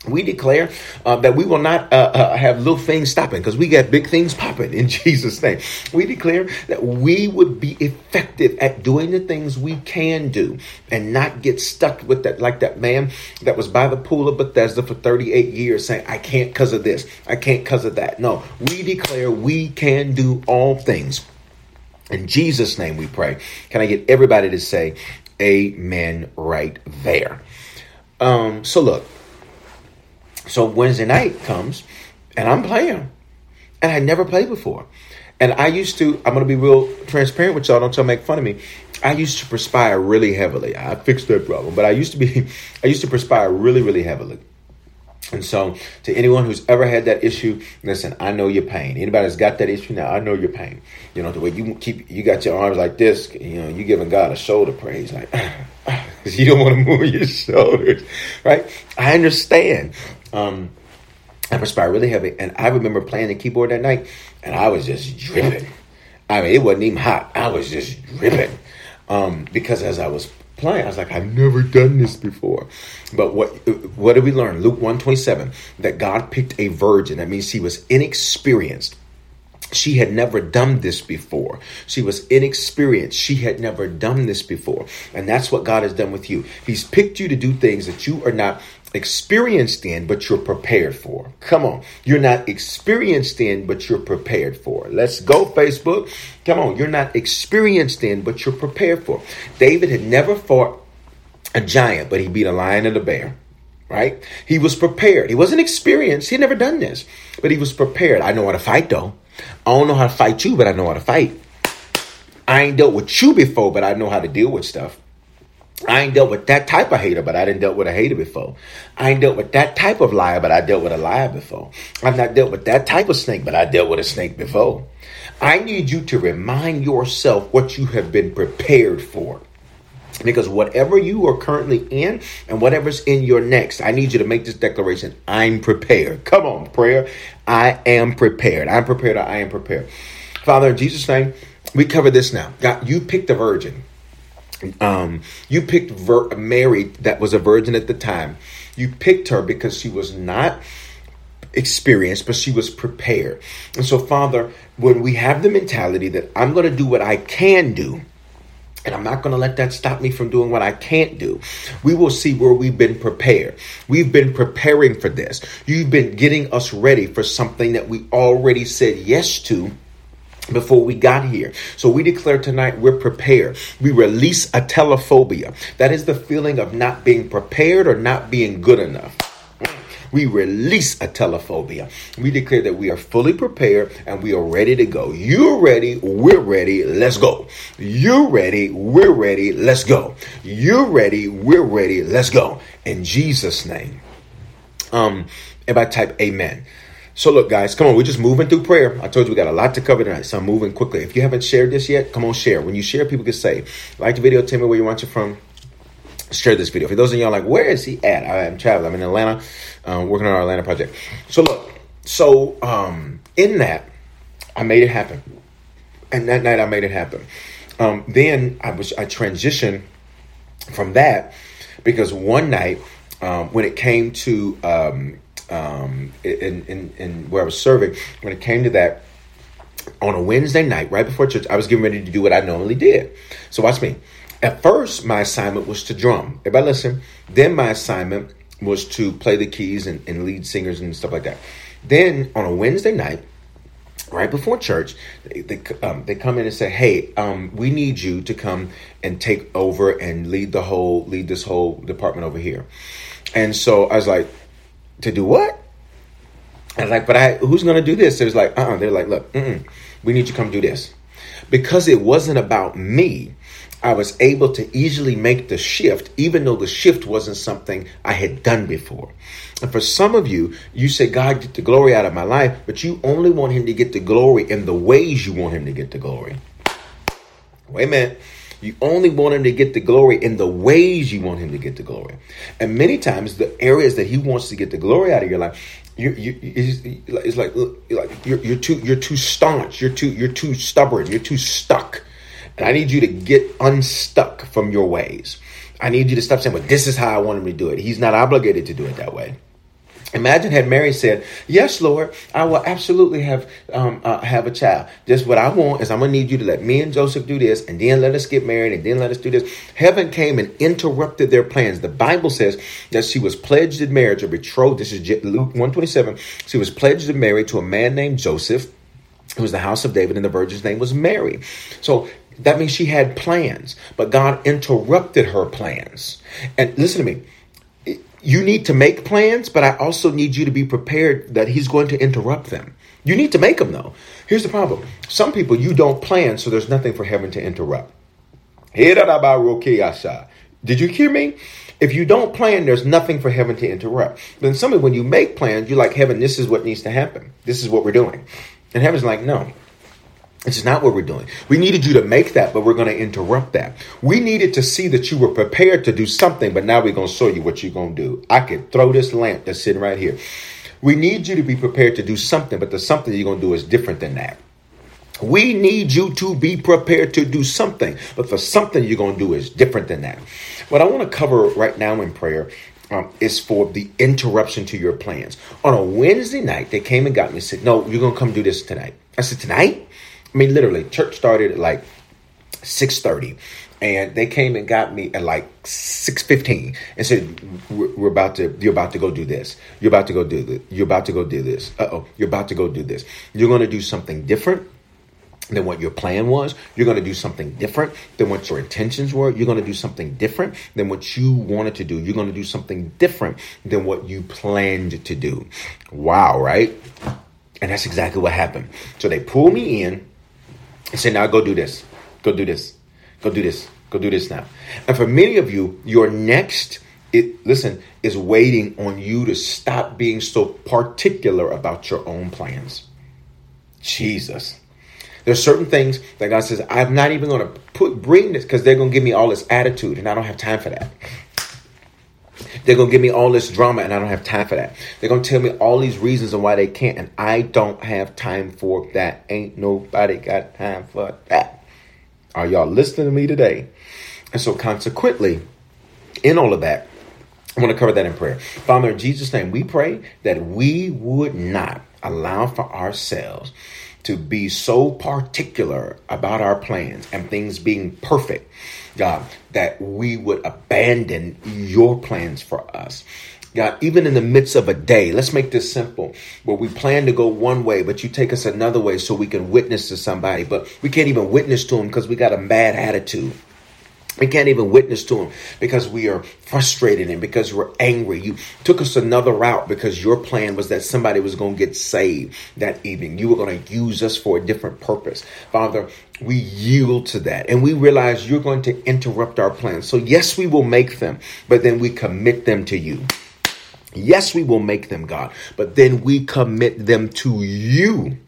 we declare uh, that we will not uh, uh, have little things stopping because we got big things [laughs] popping in [laughs] Jesus' name. We declare that we would be effective at doing the things we can do and not get stuck with that, like that man that was by the pool of Bethesda for 38 years saying, I can't because of this, I can't because of that. No, we declare we can do all things In Jesus' name we pray. Can I get everybody to say amen right there? Um, so look, so Wednesday night comes and I'm playing. And I never played before. And I used to, I'm going to be real transparent with y'all. Don't y'all make fun of me. I used to perspire really heavily. I fixed that problem, but I used to be, [laughs] I used to perspire really, really heavily. And so, to anyone who's ever had that issue, listen, I know your pain. Anybody that's got that issue now, I know your pain. You know, the way you keep, you got your arms like this, you know, you giving God a shoulder praise, like, because [sighs] [sighs] you don't want to move your [laughs] shoulders, right? I understand. Um, I perspired really heavy, and I remember playing the keyboard that night, and I was just dripping. I mean, it wasn't even hot. I was just dripping um, because as I was I was like, I've never done this before. But what what did we learn? Luke one twenty seven that God picked a virgin. That means she was inexperienced. She had never done this before. She was inexperienced. She had never done this before. And that's what God has done with you. He's picked you to do things that you are not experienced in, but you're prepared for. Come on. You're not experienced in, but you're prepared for. Let's go, Facebook. Come on. You're not experienced in, but you're prepared for. David had never fought a giant, but he beat a lion and a bear. Right? He was prepared. He wasn't experienced. He had never done this, but he was prepared. I know how to fight though. I don't know how to fight you, but I know how to fight. I ain't dealt with you before, but I know how to deal with stuff. I ain't dealt with that type of hater, but I didn't dealt with a hater before. I ain't dealt with that type of liar, but I dealt with a liar before. I've not dealt with that type of snake, but I dealt with a snake before. I need you to remind yourself what you have been prepared for. Because whatever you are currently in and whatever's in your next, I need you to make this declaration. I'm prepared. Come on, prayer. I am prepared. I'm prepared. I am prepared. Father, in Jesus' name, we cover this now. God, you picked a virgin. Um, you picked Ver- Mary, that was a virgin at the time. You picked her because she was not experienced, but she was prepared. And so, Father, when we have the mentality that I'm going to do what I can do, and I'm not going to let that stop me from doing what I can't do. We will see where we've been prepared. We've been preparing for this. You've been getting us ready for something that we already said yes to before we got here. So we declare tonight we're prepared. We release atelophobia. That is the feeling of not being prepared or not being good enough. We release atelophobia. We declare that we are fully prepared and we are ready to go. You're ready, we're ready, let's go. You're ready, we're ready, let's go. You're ready, we're ready, let's go. In Jesus' name. Um, if I type amen. So look, guys, come on. We're just moving through prayer. I told you we got a lot to cover tonight, so I'm moving quickly. If you haven't shared this yet, come on, share. When you share, people can say, like the video, tell me where you want you from. Share this video. For those of y'all like, where is he at? I'm traveling. I'm in Atlanta, um, working on our Atlanta project. So look, so um, in that, I made it happen, and that night I made it happen. Um, then I was I transitioned from that because one night um, when it came to um, um, in, in, in where I was serving, when it came to that, on a Wednesday night, right before church, I was getting ready to do what I normally did. So watch me. At first, my assignment was to drum. Everybody listen. Then my assignment was to play the keys and, and lead singers and stuff like that. Then on a Wednesday night, right before church, they they, um, they come in and say, "Hey, um, we need you to come and take over and lead the whole lead this whole department over here." And so I was like, "To do what?" I was like, "But I who's to do this?" There's like, "Uh," uh they're like, "Look, we need you to come do this," because it wasn't about me. I was able to easily make the shift, even though the shift wasn't something I had done before. And for some of you, you say, God, get the glory out of my life, but you only want Him to get the glory in the ways you want Him to get the glory. Wait a minute. You only want Him to get the glory in the ways you want Him to get the glory. And many times, the areas that He wants to get the glory out of your life, you, you, it's like, like you're, you're too, you're too staunch. You're too, you're too stubborn. You're too stuck and I need you to get unstuck from your ways. I need you to stop saying, well, this is how I want him to do it. He's not obligated to do it that way. Imagine had Mary said, "Yes, Lord, I will absolutely have um, uh, have a child. Just what I want is I'm gonna need you to let me and Joseph do this, and then let us get married, and then let us do this." Heaven came and interrupted their plans. The Bible says that she was pledged in marriage or betrothed. This is Luke one twenty seven. She was pledged in marriage to a man named Joseph It was the house of David, and the virgin's name was Mary. So that means she had plans, but God interrupted her plans. And listen to me. You need to make plans, but I also need you to be prepared that He's going to interrupt them. You need to make them, though. Here's the problem some people, you don't plan, so there's nothing for heaven to interrupt. Did you hear me? If you don't plan, there's nothing for heaven to interrupt. Then somebody, when you make plans, you're like, heaven, this is what needs to happen. This is what we're doing. And heaven's like, no, it's not what we're doing. We needed you to make that, but we're going to interrupt that. We needed to see that you were prepared to do something, but now we're going to show you what you're going to do. I could throw this lamp that's sitting right here. We need you to be prepared to do something, but the something you're going to do is different than that. We need you to be prepared to do something, but for something you're going to do is different than that. What I want to cover right now in prayer um, is for the interruption to your plans. On a Wednesday night, they came and got me and said, No, you're going to come do this tonight. I said, Tonight? I mean, literally, church started at like 6.30 and they came and got me at like 6.15 and said we're about to you're about to go do this you're about to go do this you're about to go do this uh-oh you're about to go do this you're going to do something different than what your plan was. You're going to do something different than what your intentions were. You're going to do something different than what you wanted to do. You're going to do something different than what you planned to do. Wow, right? And that's exactly what happened. So they pull me in say, now go do this, go do this, go do this, go do this now. And for many of you, your next, it listen, is waiting on you to stop being so particular about your own plans. Jesus. There's certain things that God says, I'm not even going to put bring this because they're going to give me all this attitude, and I don't have time for that. They're going to give me all this drama, and I don't have time for that. They're going to tell me all these reasons and why they can't, and I don't have time for that. Ain't nobody got time for that. Are y'all listening to me today? And so, consequently, in all of that, I want to cover that in prayer. Father, in Jesus' name, we pray that we would not allow for ourselves to be so particular about our plans and things being perfect, God, that we would abandon your plans for us. God, even in the midst of a day, let's make this simple, where we plan to go one way, but you take us another way so we can witness to somebody, but we can't even witness to them because we got a bad attitude. We can't even witness to him because we are frustrated and because we're angry. You took us another route because your plan was that somebody was going to get saved that evening. You were going to use us for a different purpose. Father, we yield to that and we realize you're going to interrupt our plans. So, yes, we will make them, but then we commit them to you. Yes, we will make them, God, but then we commit them to you.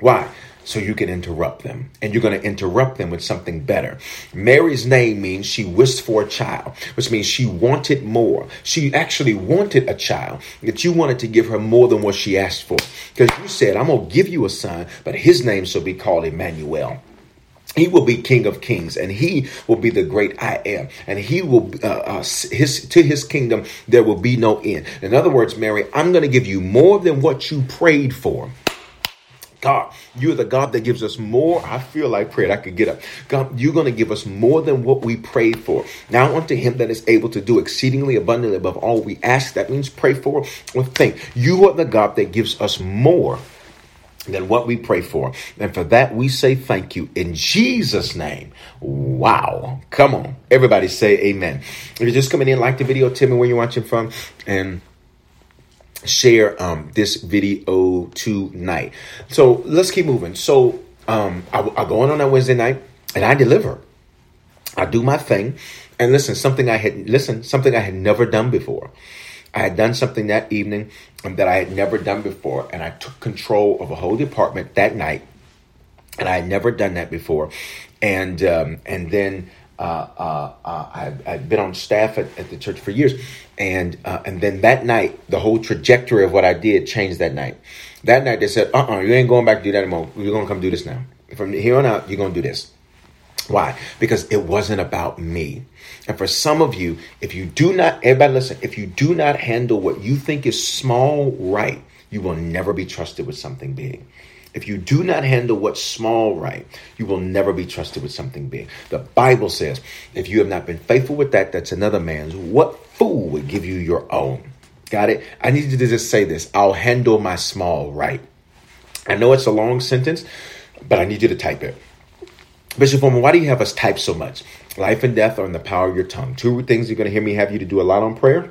Why? So you can interrupt them. And you're going to interrupt them with something better. Mary's name means she wished for a child, which means she wanted more. She actually wanted a child, that you wanted to give her more than what she asked for. Because you said, I'm going to give you a son, but his name shall be called Emmanuel. He will be King of Kings, and He will be the great I am, and He will uh, uh, his to His kingdom there will be no end. In other words, Mary, I'm going to give you more than what you prayed for. God, you're the God that gives us more. I feel like prayer. I could get up. God, you're going to give us more than what we prayed for. Now unto him that is able to do exceedingly abundantly above all we ask. That means pray for or think. You are the God that gives us more than what we pray for. And for that, we say thank you in Jesus' name. Wow. Come on. Everybody say amen. If you're just coming in, like the video, tell me where you're watching from. And share um, this video tonight. So let's keep moving. So um, I, I go in on that Wednesday night and I deliver. I do my thing. And listen, something I had listen, something I had never done before. I had done something that evening that I had never done before, and I took control of a whole department that night, and I had never done that before. And um, and then uh, uh, uh, I, I'd been on staff at, at the church for years, and uh, and then that night, the whole trajectory of what I did changed that night. That night, they said, "Uh, uh you ain't going back to do that anymore. You're gonna come do this now. From here on out, you're gonna do this." Why? Because it wasn't about me. And for some of you, if you do not, everybody listen, if you do not handle what you think is small right, you will never be trusted with something big. If you do not handle what's small right, you will never be trusted with something big. The Bible says, if you have not been faithful with that, that's another man's. What fool would give you your own? Got it? I need you to just say this I'll handle my small right. I know it's a long sentence, but I need you to type it. Bishop Foreman, why do you have us type so much? Life and death are in the power of your tongue. Two things you're going to hear me have you to do a lot on prayer.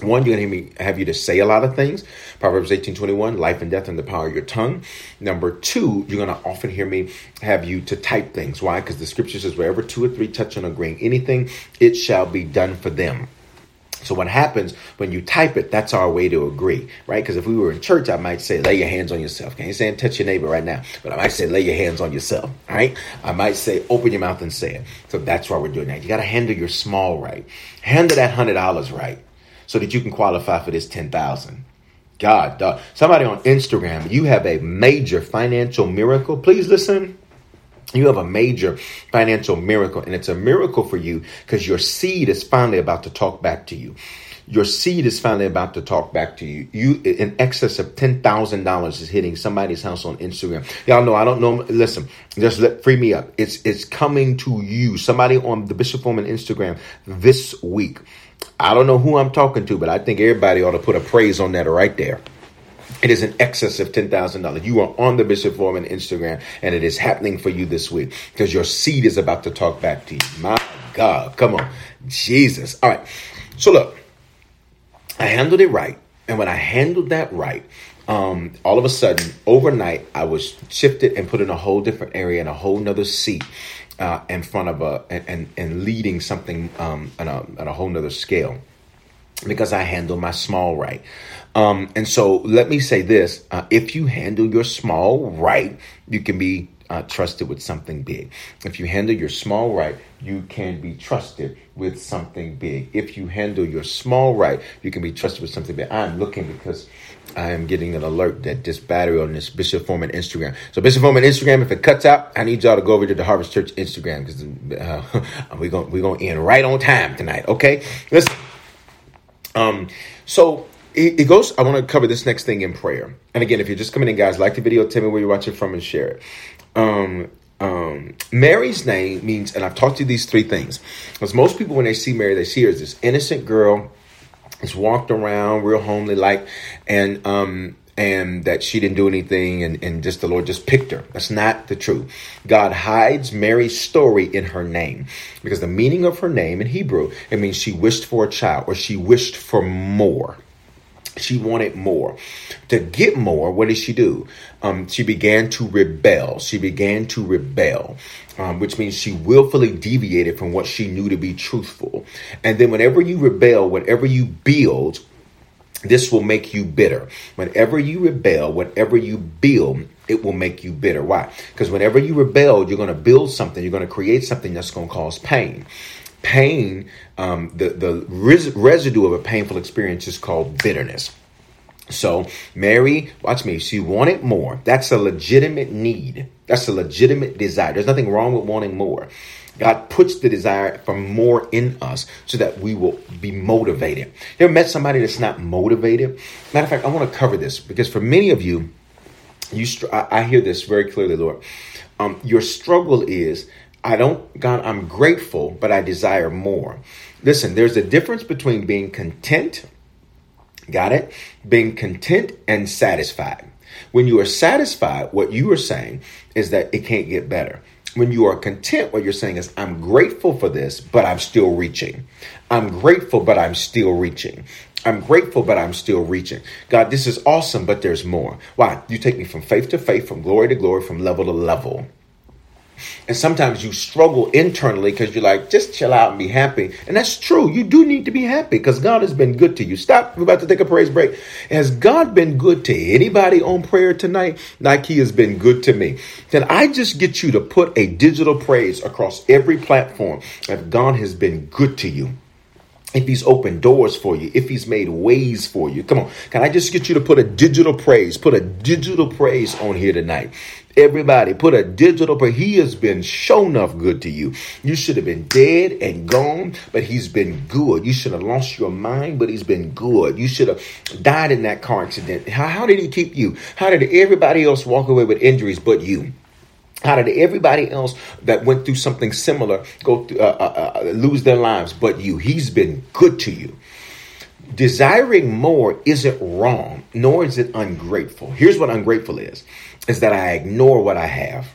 One, you're going to hear me have you to say a lot of things. Proverbs 18 21, life and death in the power of your tongue. Number two, you're going to often hear me have you to type things. Why? Because the scripture says, wherever two or three touch on agreeing anything, it shall be done for them. So what happens when you type it, that's our way to agree, right? Because if we were in church, I might say, lay your hands on yourself. Can't say touch your neighbor right now, but I might say, lay your hands on yourself, right? I might say, open your mouth and say it. So that's why we're doing that. You got to handle your small right. Handle that $100 right so that you can qualify for this 10,000. God, dog. somebody on Instagram, you have a major financial miracle. Please listen. You have a major financial miracle, and it's a miracle for you because your seed is finally about to talk back to you. Your seed is finally about to talk back to you. You in excess of ten thousand dollars is hitting somebody's house on Instagram. Y'all know I don't know. Listen, just let free me up. It's it's coming to you. Somebody on the Bishop Foreman Instagram this week. I don't know who I'm talking to, but I think everybody ought to put a praise on that right there. It is in excess of $10,000. You are on the Bishop Foreman Instagram, and it is happening for you this week because your seed is about to talk back to you. My God, come on. Jesus. All right. So, look, I handled it right. And when I handled that right, um, all of a sudden, overnight, I was shifted and put in a whole different area in a whole nother seat uh, in front of a and and, leading something um, on a, on a whole nother scale because I handle my small right. Um, and so let me say this uh, if you handle your small right, you can be uh, trusted with something big. If you handle your small right, you can be trusted with something big. If you handle your small right, you can be trusted with something big. I'm looking because I am getting an alert that this battery on this Bishop Foreman Instagram. So Bishop Foreman Instagram, if it cuts out, I need y'all to go over to the Harvest Church Instagram because uh, [laughs] we're gonna we're to end right on time tonight. Okay, listen. Um, so it, it goes. I want to cover this next thing in prayer. And again, if you're just coming in, guys, like the video, tell me where you're watching from, and share it. Um, um, Mary's name means, and I've talked to you these three things. Because most people, when they see Mary, they see her as this innocent girl, has walked around real homely like, and um, and that she didn't do anything and, and just the Lord just picked her. That's not the truth. God hides Mary's story in her name because the meaning of her name in Hebrew, it means she wished for a child or she wished for more. She wanted more. To get more, what did she do? Um, she began to rebel. She began to rebel, um, which means she willfully deviated from what she knew to be truthful. And then, whenever you rebel, whenever you build, this will make you bitter. Whenever you rebel, whatever you build, it will make you bitter. Why? Because whenever you rebel, you're going to build something, you're going to create something that's going to cause pain pain, um, the, the res- residue of a painful experience is called bitterness. So, Mary, watch me, she wanted more. That's a legitimate need. That's a legitimate desire. There's nothing wrong with wanting more. God puts the desire for more in us so that we will be motivated. You ever met somebody that's not motivated? Matter of fact, I want to cover this because for many of you, you str- I, I hear this very clearly, Lord. Um, your struggle is I don't, God, I'm grateful, but I desire more. Listen, there's a difference between being content, got it? Being content and satisfied. When you are satisfied, what you are saying is that it can't get better. When you are content, what you're saying is, I'm grateful for this, but I'm still reaching. I'm grateful, but I'm still reaching. I'm grateful, but I'm still reaching. God, this is awesome, but there's more. Why? You take me from faith to faith, from glory to glory, from level to level. And sometimes you struggle internally because you're like, just chill out and be happy. And that's true. You do need to be happy because God has been good to you. Stop. We're about to take a praise break. Has God been good to anybody on prayer tonight? Like he has been good to me. Then I just get you to put a digital praise across every platform that God has been good to you if he's opened doors for you, if he's made ways for you. Come on. Can I just get you to put a digital praise, put a digital praise on here tonight? Everybody put a digital praise. He has been shown enough good to you. You should have been dead and gone, but he's been good. You should have lost your mind, but he's been good. You should have died in that car accident. How, how did he keep you? How did everybody else walk away with injuries but you? How did everybody else that went through something similar go through, uh, uh, uh, lose their lives but you? He's been good to you. Desiring more isn't wrong, nor is it ungrateful. Here's what ungrateful is is that I ignore what I have.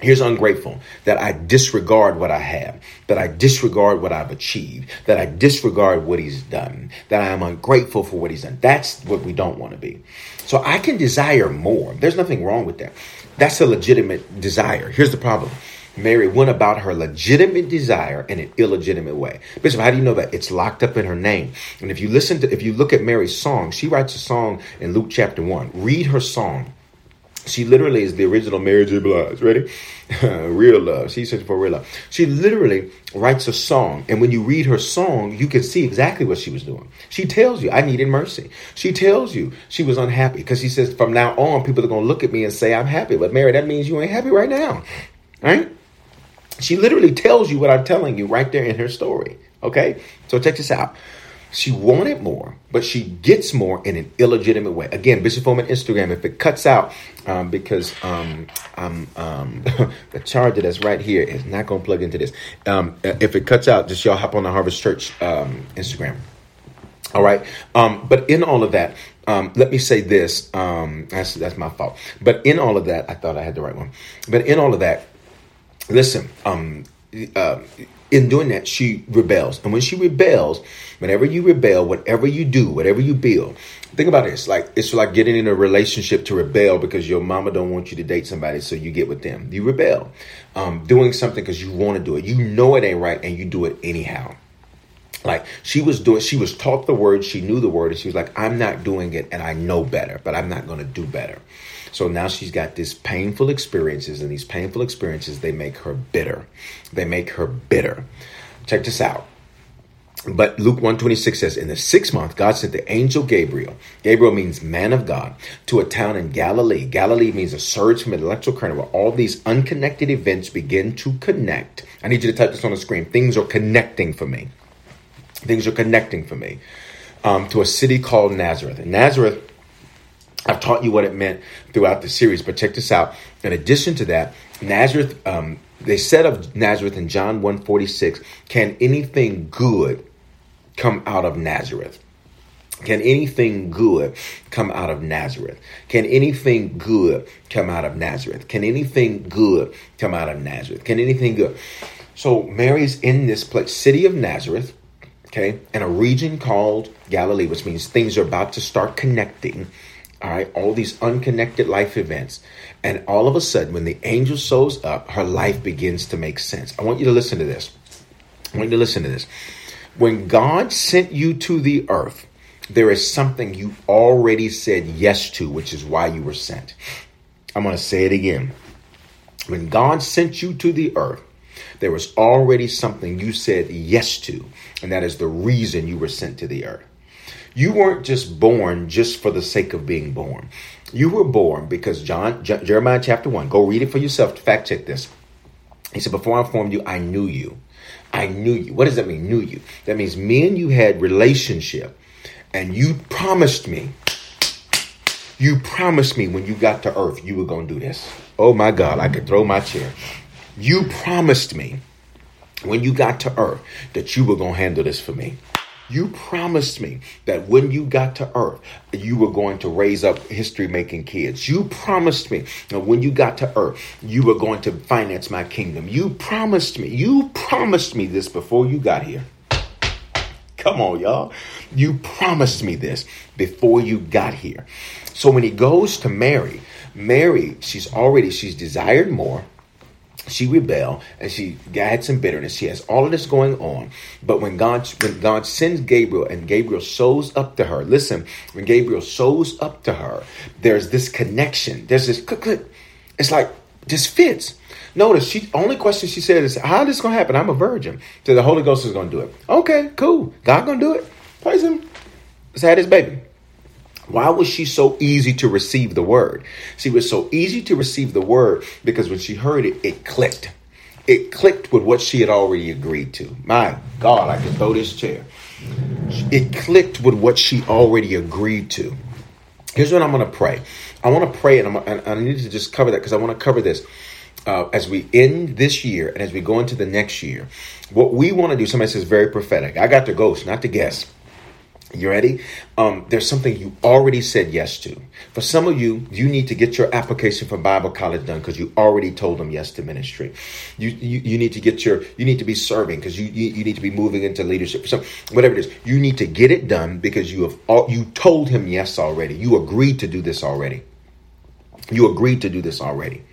Here's ungrateful that I disregard what I have, that I disregard what I've achieved, that I disregard what he's done, that I am ungrateful for what he's done. That's what we don't want to be. So I can desire more. There's nothing wrong with that. That's a legitimate desire. Here's the problem. Mary went about her legitimate desire in an illegitimate way. Bishop, how do you know that? It's locked up in her name. And if you listen to, if you look at Mary's song, she writes a song in Luke chapter 1. Read her song. She literally is the original Mary J. Blige. Ready? [laughs] real love. She's searching for real love. She literally writes a song. And when you read her song, you can see exactly what she was doing. She tells you, I needed mercy. She tells you she was unhappy because she says, from now on, people are going to look at me and say, I'm happy. But Mary, that means you ain't happy right now. Right? She literally tells you what I'm telling you right there in her story. Okay? So check this out. She wanted more, but she gets more in an illegitimate way. Again, Bishop Foreman Instagram, if it cuts out, um, because um, um, [laughs] the charger that's right here is not going to plug into this. Um, if it cuts out, just y'all hop on the Harvest Church um, Instagram. All right. Um, but in all of that, um, let me say this. Um, that's that's my fault. But in all of that, I thought I had the right one. But in all of that, listen. Um, uh, in doing that, she rebels. And when she rebels, whenever you rebel, whatever you do, whatever you build, think about this. Like it's like getting in a relationship to rebel because your mama don't want you to date somebody, so you get with them. You rebel, um, doing something because you want to do it. You know it ain't right, and you do it anyhow. Like she was doing, she was taught the word, she knew the word, and she was like, "I'm not doing it, and I know better, but I'm not going to do better." So now she's got these painful experiences, and these painful experiences they make her bitter. They make her bitter. Check this out. But Luke 126 says, In the sixth month, God sent the angel Gabriel. Gabriel means man of God, to a town in Galilee. Galilee means a surge from an electrical current where all these unconnected events begin to connect. I need you to type this on the screen. Things are connecting for me. Things are connecting for me. Um, to a city called Nazareth. And Nazareth I've taught you what it meant throughout the series, but check this out. In addition to that, Nazareth, um, they said of Nazareth in John 146, can anything good come out of Nazareth? Can anything good come out of Nazareth? Can anything good come out of Nazareth? Can anything good come out of Nazareth? Can anything good? So Mary's in this place, city of Nazareth, okay, in a region called Galilee, which means things are about to start connecting all right, all these unconnected life events. And all of a sudden, when the angel shows up, her life begins to make sense. I want you to listen to this. I want you to listen to this. When God sent you to the earth, there is something you already said yes to, which is why you were sent. I'm going to say it again. When God sent you to the earth, there was already something you said yes to, and that is the reason you were sent to the earth. You weren't just born just for the sake of being born. You were born because John Jeremiah chapter 1, go read it for yourself fact check this. He said, Before I formed you, I knew you. I knew you. What does that mean? Knew you. That means me and you had relationship and you promised me. You promised me when you got to earth you were going to do this. Oh my God, I could throw my chair. You promised me when you got to earth that you were going to handle this for me. You promised me that when you got to earth, you were going to raise up history making kids. You promised me that when you got to earth, you were going to finance my kingdom. You promised me. You promised me this before you got here. Come on, y'all. You promised me this before you got here. So when he goes to Mary, Mary, she's already, she's desired more she rebelled and she had some bitterness. She has all of this going on. But when God when God sends Gabriel and Gabriel shows up to her, listen, when Gabriel shows up to her, there's this connection. There's this click click. It's like this fits. Notice she only question she said is how this gonna happen? I'm a virgin. So the Holy Ghost is gonna do it. Okay, cool. God gonna do it. Praise him. Let's have this baby. Why was she so easy to receive the word? She was so easy to receive the word because when she heard it, it clicked. It clicked with what she had already agreed to. My God, I can throw this chair. It clicked with what she already agreed to. Here's what I'm going to pray. I want to pray, and, and I need to just cover that because I want to cover this. Uh, as we end this year and as we go into the next year, what we want to do, somebody says very prophetic. I got the ghost, not the guess. You ready? Um, there's something you already said yes to. For some of you, you need to get your application for Bible college done because you already told them yes to ministry. You you, you need to get your you need to be serving because you, you you need to be moving into leadership. So whatever it is, you need to get it done because you have all, you told him yes already. You agreed to do this already. You agreed to do this already.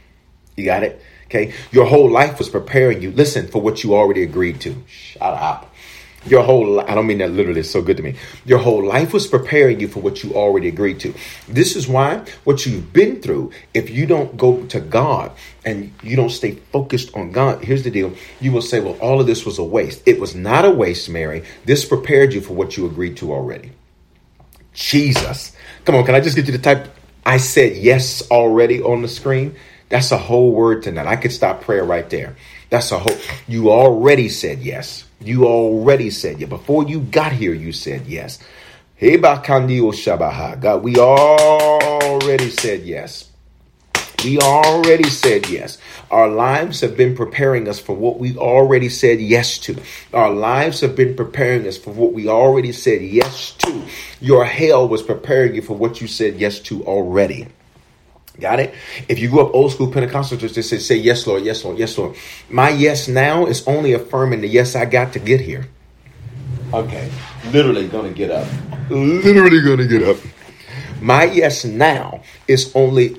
You got it? Okay. Your whole life was preparing you. Listen for what you already agreed to. Shut up. Your whole I don't mean that literally, it's so good to me. Your whole life was preparing you for what you already agreed to. This is why what you've been through, if you don't go to God and you don't stay focused on God, here's the deal. You will say, Well, all of this was a waste. It was not a waste, Mary. This prepared you for what you agreed to already. Jesus. Come on, can I just get you to type I said yes already on the screen? That's a whole word tonight. I could stop prayer right there. That's a whole you already said yes. You already said yes. Before you got here, you said yes. God, we already said yes. We already said yes. Our lives have been preparing us for what we already said yes to. Our lives have been preparing us for what we already said yes to. Your hell was preparing you for what you said yes to already. Got it? If you grew up old school Pentecostal they say, say yes, Lord, yes, Lord, yes, Lord. My yes now is only affirming the yes I got to get here. Okay. Literally gonna get up. Literally gonna get up. My yes now is only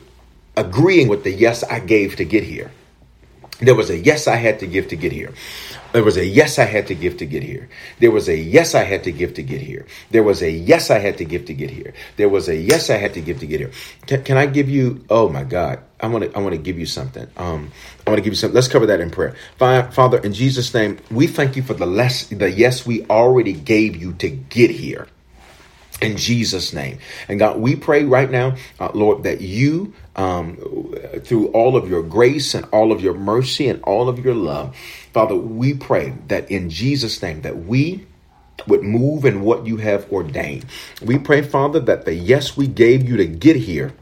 agreeing with the yes I gave to get here. There was a yes I had to give to get here. There was a yes I had to give to get here. There was a yes I had to give to get here. There was a yes I had to give to get here. There was a yes I had to give to get here. Can, can I give you? Oh my God! I want to. I want to give you something. Um, I want to give you something. Let's cover that in prayer. Father, in Jesus' name, we thank you for the less, the yes we already gave you to get here in Jesus' name. And God, we pray right now, uh, Lord, that you, um, through all of your grace and all of your mercy and all of your love, Father, we pray that in Jesus' name, that we would move in what you have ordained. We pray, Father, that the yes we gave you to get here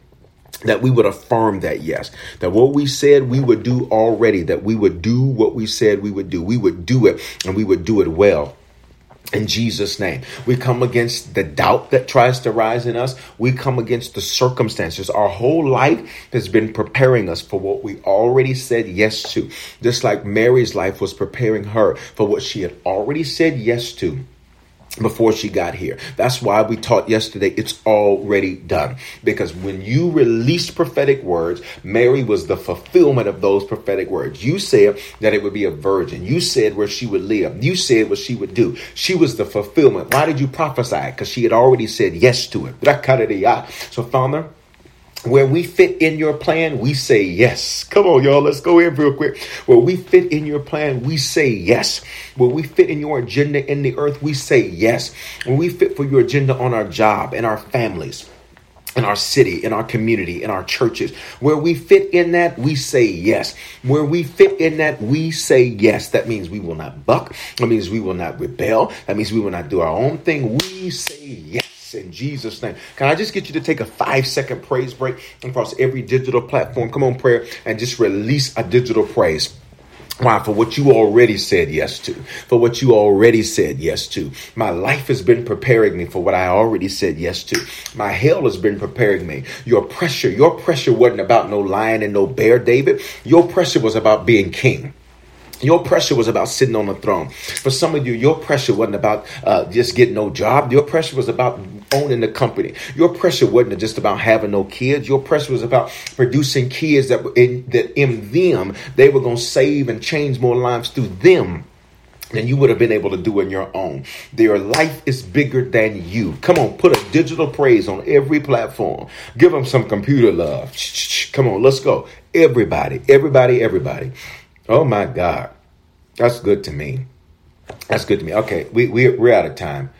that we would affirm that yes that what we said we would do already that we would do what we said we would do we would do it and we would do it well in Jesus' name. We come against the doubt that tries to rise in us. We come against the circumstances. Our whole life has been preparing us for what we already said yes to. Just like Mary's life was preparing her for what she had already said yes to before she got here. That's why we taught yesterday it's already done. Because when you released prophetic words, Mary was the fulfillment of those prophetic words. You said that it would be a virgin. You said where she would live. You said what she would do. She was the fulfillment. Why did you prophesy? Because she had already said yes to it. So, Father, where we fit in your plan, we say yes. Come on, y'all. Let's go in real quick. Where we fit in your plan, we say yes. Where we fit in your agenda in the earth, we say yes. When we fit for your agenda on our job and our families in our city, in our community, in our churches. Where we fit in that, we say yes. Where we fit in that, we say yes. That means we will not buck. That means we will not rebel. That means we will not do our own thing. We say yes in Jesus' name. Can I just get you to take a five second praise break across every digital platform? Come on, prayer, and just release a digital praise. Why? For what you already said yes to. For what you already said yes to. My life has been preparing me for what I already said yes to. My hell has been preparing me. Your pressure, your pressure wasn't about no lion and no bear, David. Your pressure was about being king. Your pressure was about sitting on the throne. For some of you, your pressure wasn't about uh, just getting no job. Your pressure was about owning the company. Your pressure wasn't just about having no kids. Your pressure was about producing kids that in, that in them they were going to save and change more lives through them than you would have been able to do in your own. Their life is bigger than you. Come on, put a digital praise on every platform. Give them some computer love. Come on, let's go. Everybody, everybody, everybody. Oh my God. That's good to me. That's good to me. Okay, we, we, we're out of time.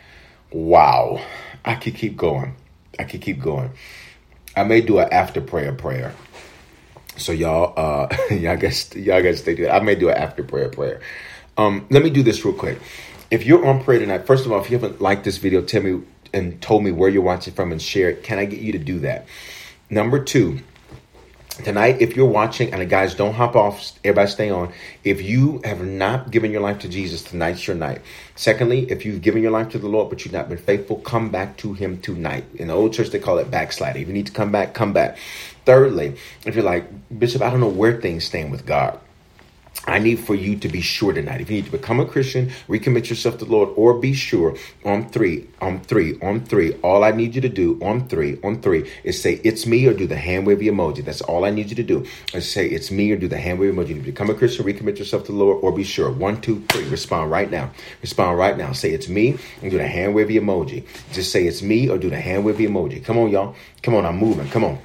Wow. I could keep going. I could keep going. I may do an after prayer prayer. So y'all, uh, [laughs] y'all guys, y'all guys stay tuned. I may do an after prayer prayer. Um, let me do this real quick. If you're on prayer tonight, first of all, if you haven't liked this video, tell me and told me where you're watching from and share it. Can I get you to do that? Number two, Tonight, if you're watching, and guys don't hop off, everybody stay on. If you have not given your life to Jesus, tonight's your night. Secondly, if you've given your life to the Lord, but you've not been faithful, come back to Him tonight. In the old church, they call it backsliding. If you need to come back, come back. Thirdly, if you're like, Bishop, I don't know where things stand with God. I need for you to be sure tonight. If you need to become a Christian, recommit yourself to the Lord, or be sure on three, on three, on three. All I need you to do on three, on three is say it's me or do the hand wavy emoji. That's all I need you to do. Is say it's me or do the hand wavy emoji. You become a Christian, recommit yourself to the Lord, or be sure. One, two, three. Respond right now. Respond right now. Say it's me and do the hand wavy emoji. Just say it's me or do the hand wavy emoji. Come on, y'all. Come on, I'm moving. Come on.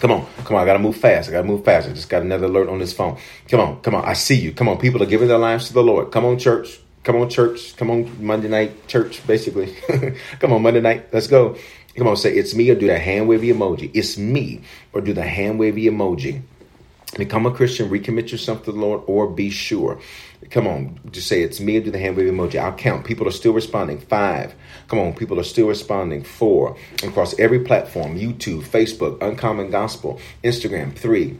Come on, come on. I gotta move fast. I gotta move fast. I just got another alert on this phone. Come on, come on. I see you. Come on. People are giving their lives to the Lord. Come on, church. Come on, church. Come on, Monday night church, basically. [laughs] come on, Monday night. Let's go. Come on, say it's me or do the hand wavy emoji. It's me or do the hand wavy emoji. Become a Christian, recommit yourself to the Lord, or be sure. Come on, just say it's me or do the hand wave emoji. I'll count. People are still responding. Five. Come on, people are still responding. Four. Across every platform YouTube, Facebook, Uncommon Gospel, Instagram. Three.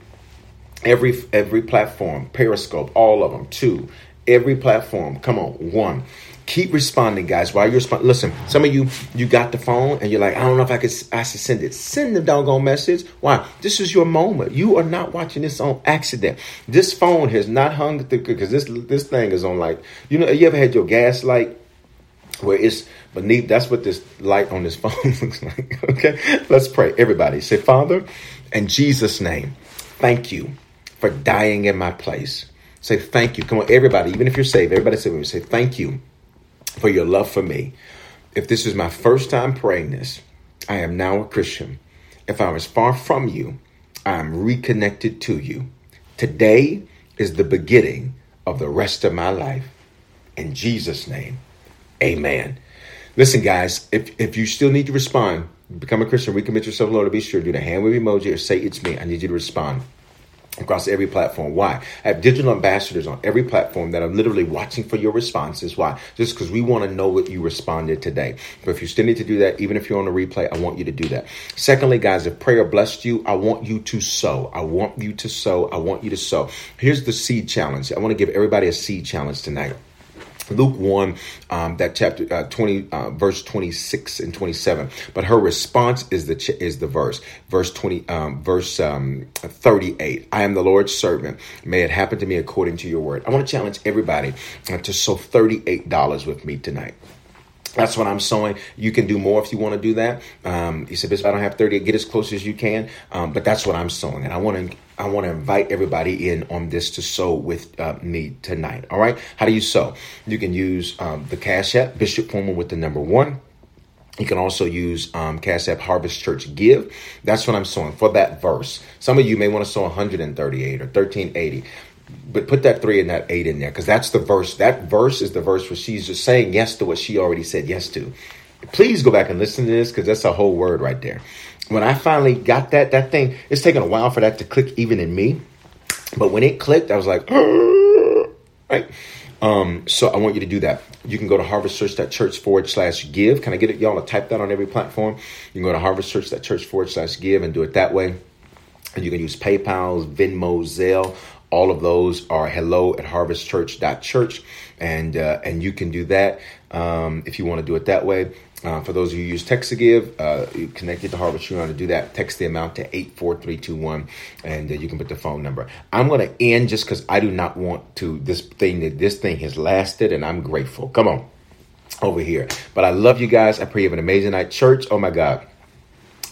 Every every platform, Periscope, all of them. Two. Every platform. Come on. One keep responding, guys. While you're responding, listen. Some of you, you got the phone and you're like, I don't know if I could, I should send it. Send the doggone message. Why? This is your moment. You are not watching this on accident. This phone has not hung because this this thing is on like you know. You ever had your gas light where it's beneath? That's what this light on this [laughs] phone looks like. Okay, let's pray. Everybody, say, Father, in Jesus' name, thank you for dying in my place. Say thank you. Come on, everybody. Even if you're saved, everybody say, say thank you for your love for me. If this is my first time praying this, I am now a Christian. If I was far from you, I am reconnected to you. Today is the beginning of the rest of my life. In Jesus' name, amen. Listen, guys, if, if you still need to respond, become a Christian, recommit yourself, Lord, be sure, to do the hand wave emoji or say it's me. I need you to respond across every platform. Why? I have digital ambassadors on every platform that are literally watching for your responses. Why? Just because we want to know what you responded today. But if you still need to do that, even if you're on a replay, I want you to do that. Secondly, guys, if prayer blessed you, I want you to sow. I want you to sow. I want you to sow. Here's the seed challenge. I want to give everybody a seed challenge tonight. Luke 1, um, that chapter uh, 20, uh, verse 26 and 27. But her response is the ch- is the verse, verse 20, um, verse um, 38. I am the Lord's servant. May it happen to me according to your word. I want to challenge everybody uh, to sow $38 with me tonight. That's what I'm sowing. You can do more if you want to do that. Um, he said, Bishop, I don't have 30. Get as close as you can. Um, but that's what I'm sowing. And I want to I want to invite everybody in on this to sow with uh, me tonight. All right. How do you sow? You can use um, the Cash App, Bishop Foreman with the number one. You can also use um, Cash App Harvest Church Give. That's what I'm sowing for that verse. Some of you may want to sow 138 or 1380 but put that three and that eight in there because that's the verse. That verse is the verse where she's just saying yes to what she already said yes to. Please go back and listen to this because that's a whole word right there. When I finally got that, that thing, it's taken a while for that to click even in me. But when it clicked, I was like, [gasps] right? Um, so I want you to do that. You can go to harvestchurch.church forward slash give. Can I get it, y'all to type that on every platform? You can go to harvestchurch.church forward slash give and do it that way. And you can use PayPal, Venmo, Zelle, all of those are hello at harvestchurch.church. And, uh, and you can do that um, if you want to do it that way. Uh, for those of you who use text to give, uh, connected to Harvest, you want to do that. Text the amount to 84321 and uh, you can put the phone number. I'm going to end just because I do not want to, this thing that this thing has lasted and I'm grateful. Come on over here. But I love you guys. I pray you have an amazing night. Church, oh my God.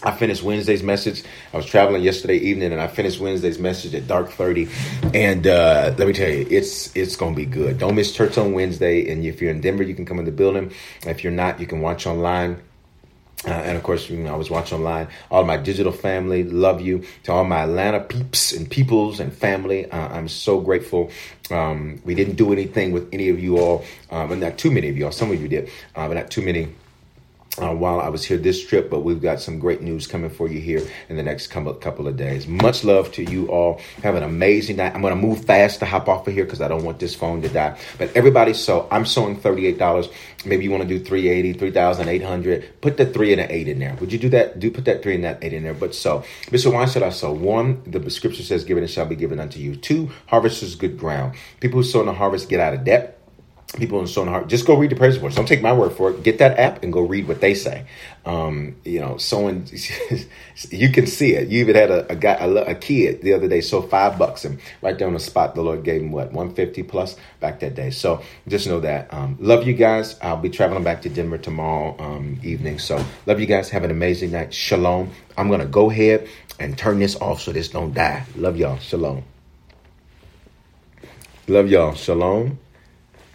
I finished Wednesday's message. I was traveling yesterday evening, and I finished Wednesday's message at dark thirty. And uh, let me tell you, it's it's gonna be good. Don't miss church on Wednesday. And if you're in Denver, you can come in the building. If you're not, you can watch online. Uh, and of course, you know, I was watching online. All my digital family, love you. To all my Atlanta peeps and peoples and family, uh, I'm so grateful. Um, we didn't do anything with any of you all, um, and not too many of you all. Some of you did, uh, but not too many uh, while I was here this trip, but we've got some great news coming for you here in the next couple, of days. Much love to you all. Have an amazing night. I'm going to move fast to hop off of here because I don't want this phone to die. But everybody, so I'm sowing $38. Maybe you want to do 380, 3,800. Put the three and an eight in there. Would you do that? Do put that three and that eight in there. But so, Mr. Why should I sow? One, the scripture says, given it shall be given unto you. Two, harvest is good ground. People who sow in the harvest get out of debt people in Stone Heart, just go read the praise reports. Don't take my word for it. Get that app and go read what they say. Um, you know, sowing, [laughs] you can see it. You even had a, a guy, a, a, kid the other day, so five bucks, and right there on the spot, the Lord gave him what, 150 plus back that day. So just know that. Um, love you guys. I'll be traveling back to Denver tomorrow um, evening. So love you guys. Have an amazing night. Shalom. I'm to go ahead and turn this off so this don't die. Love y'all. Shalom. Love y'all. Shalom.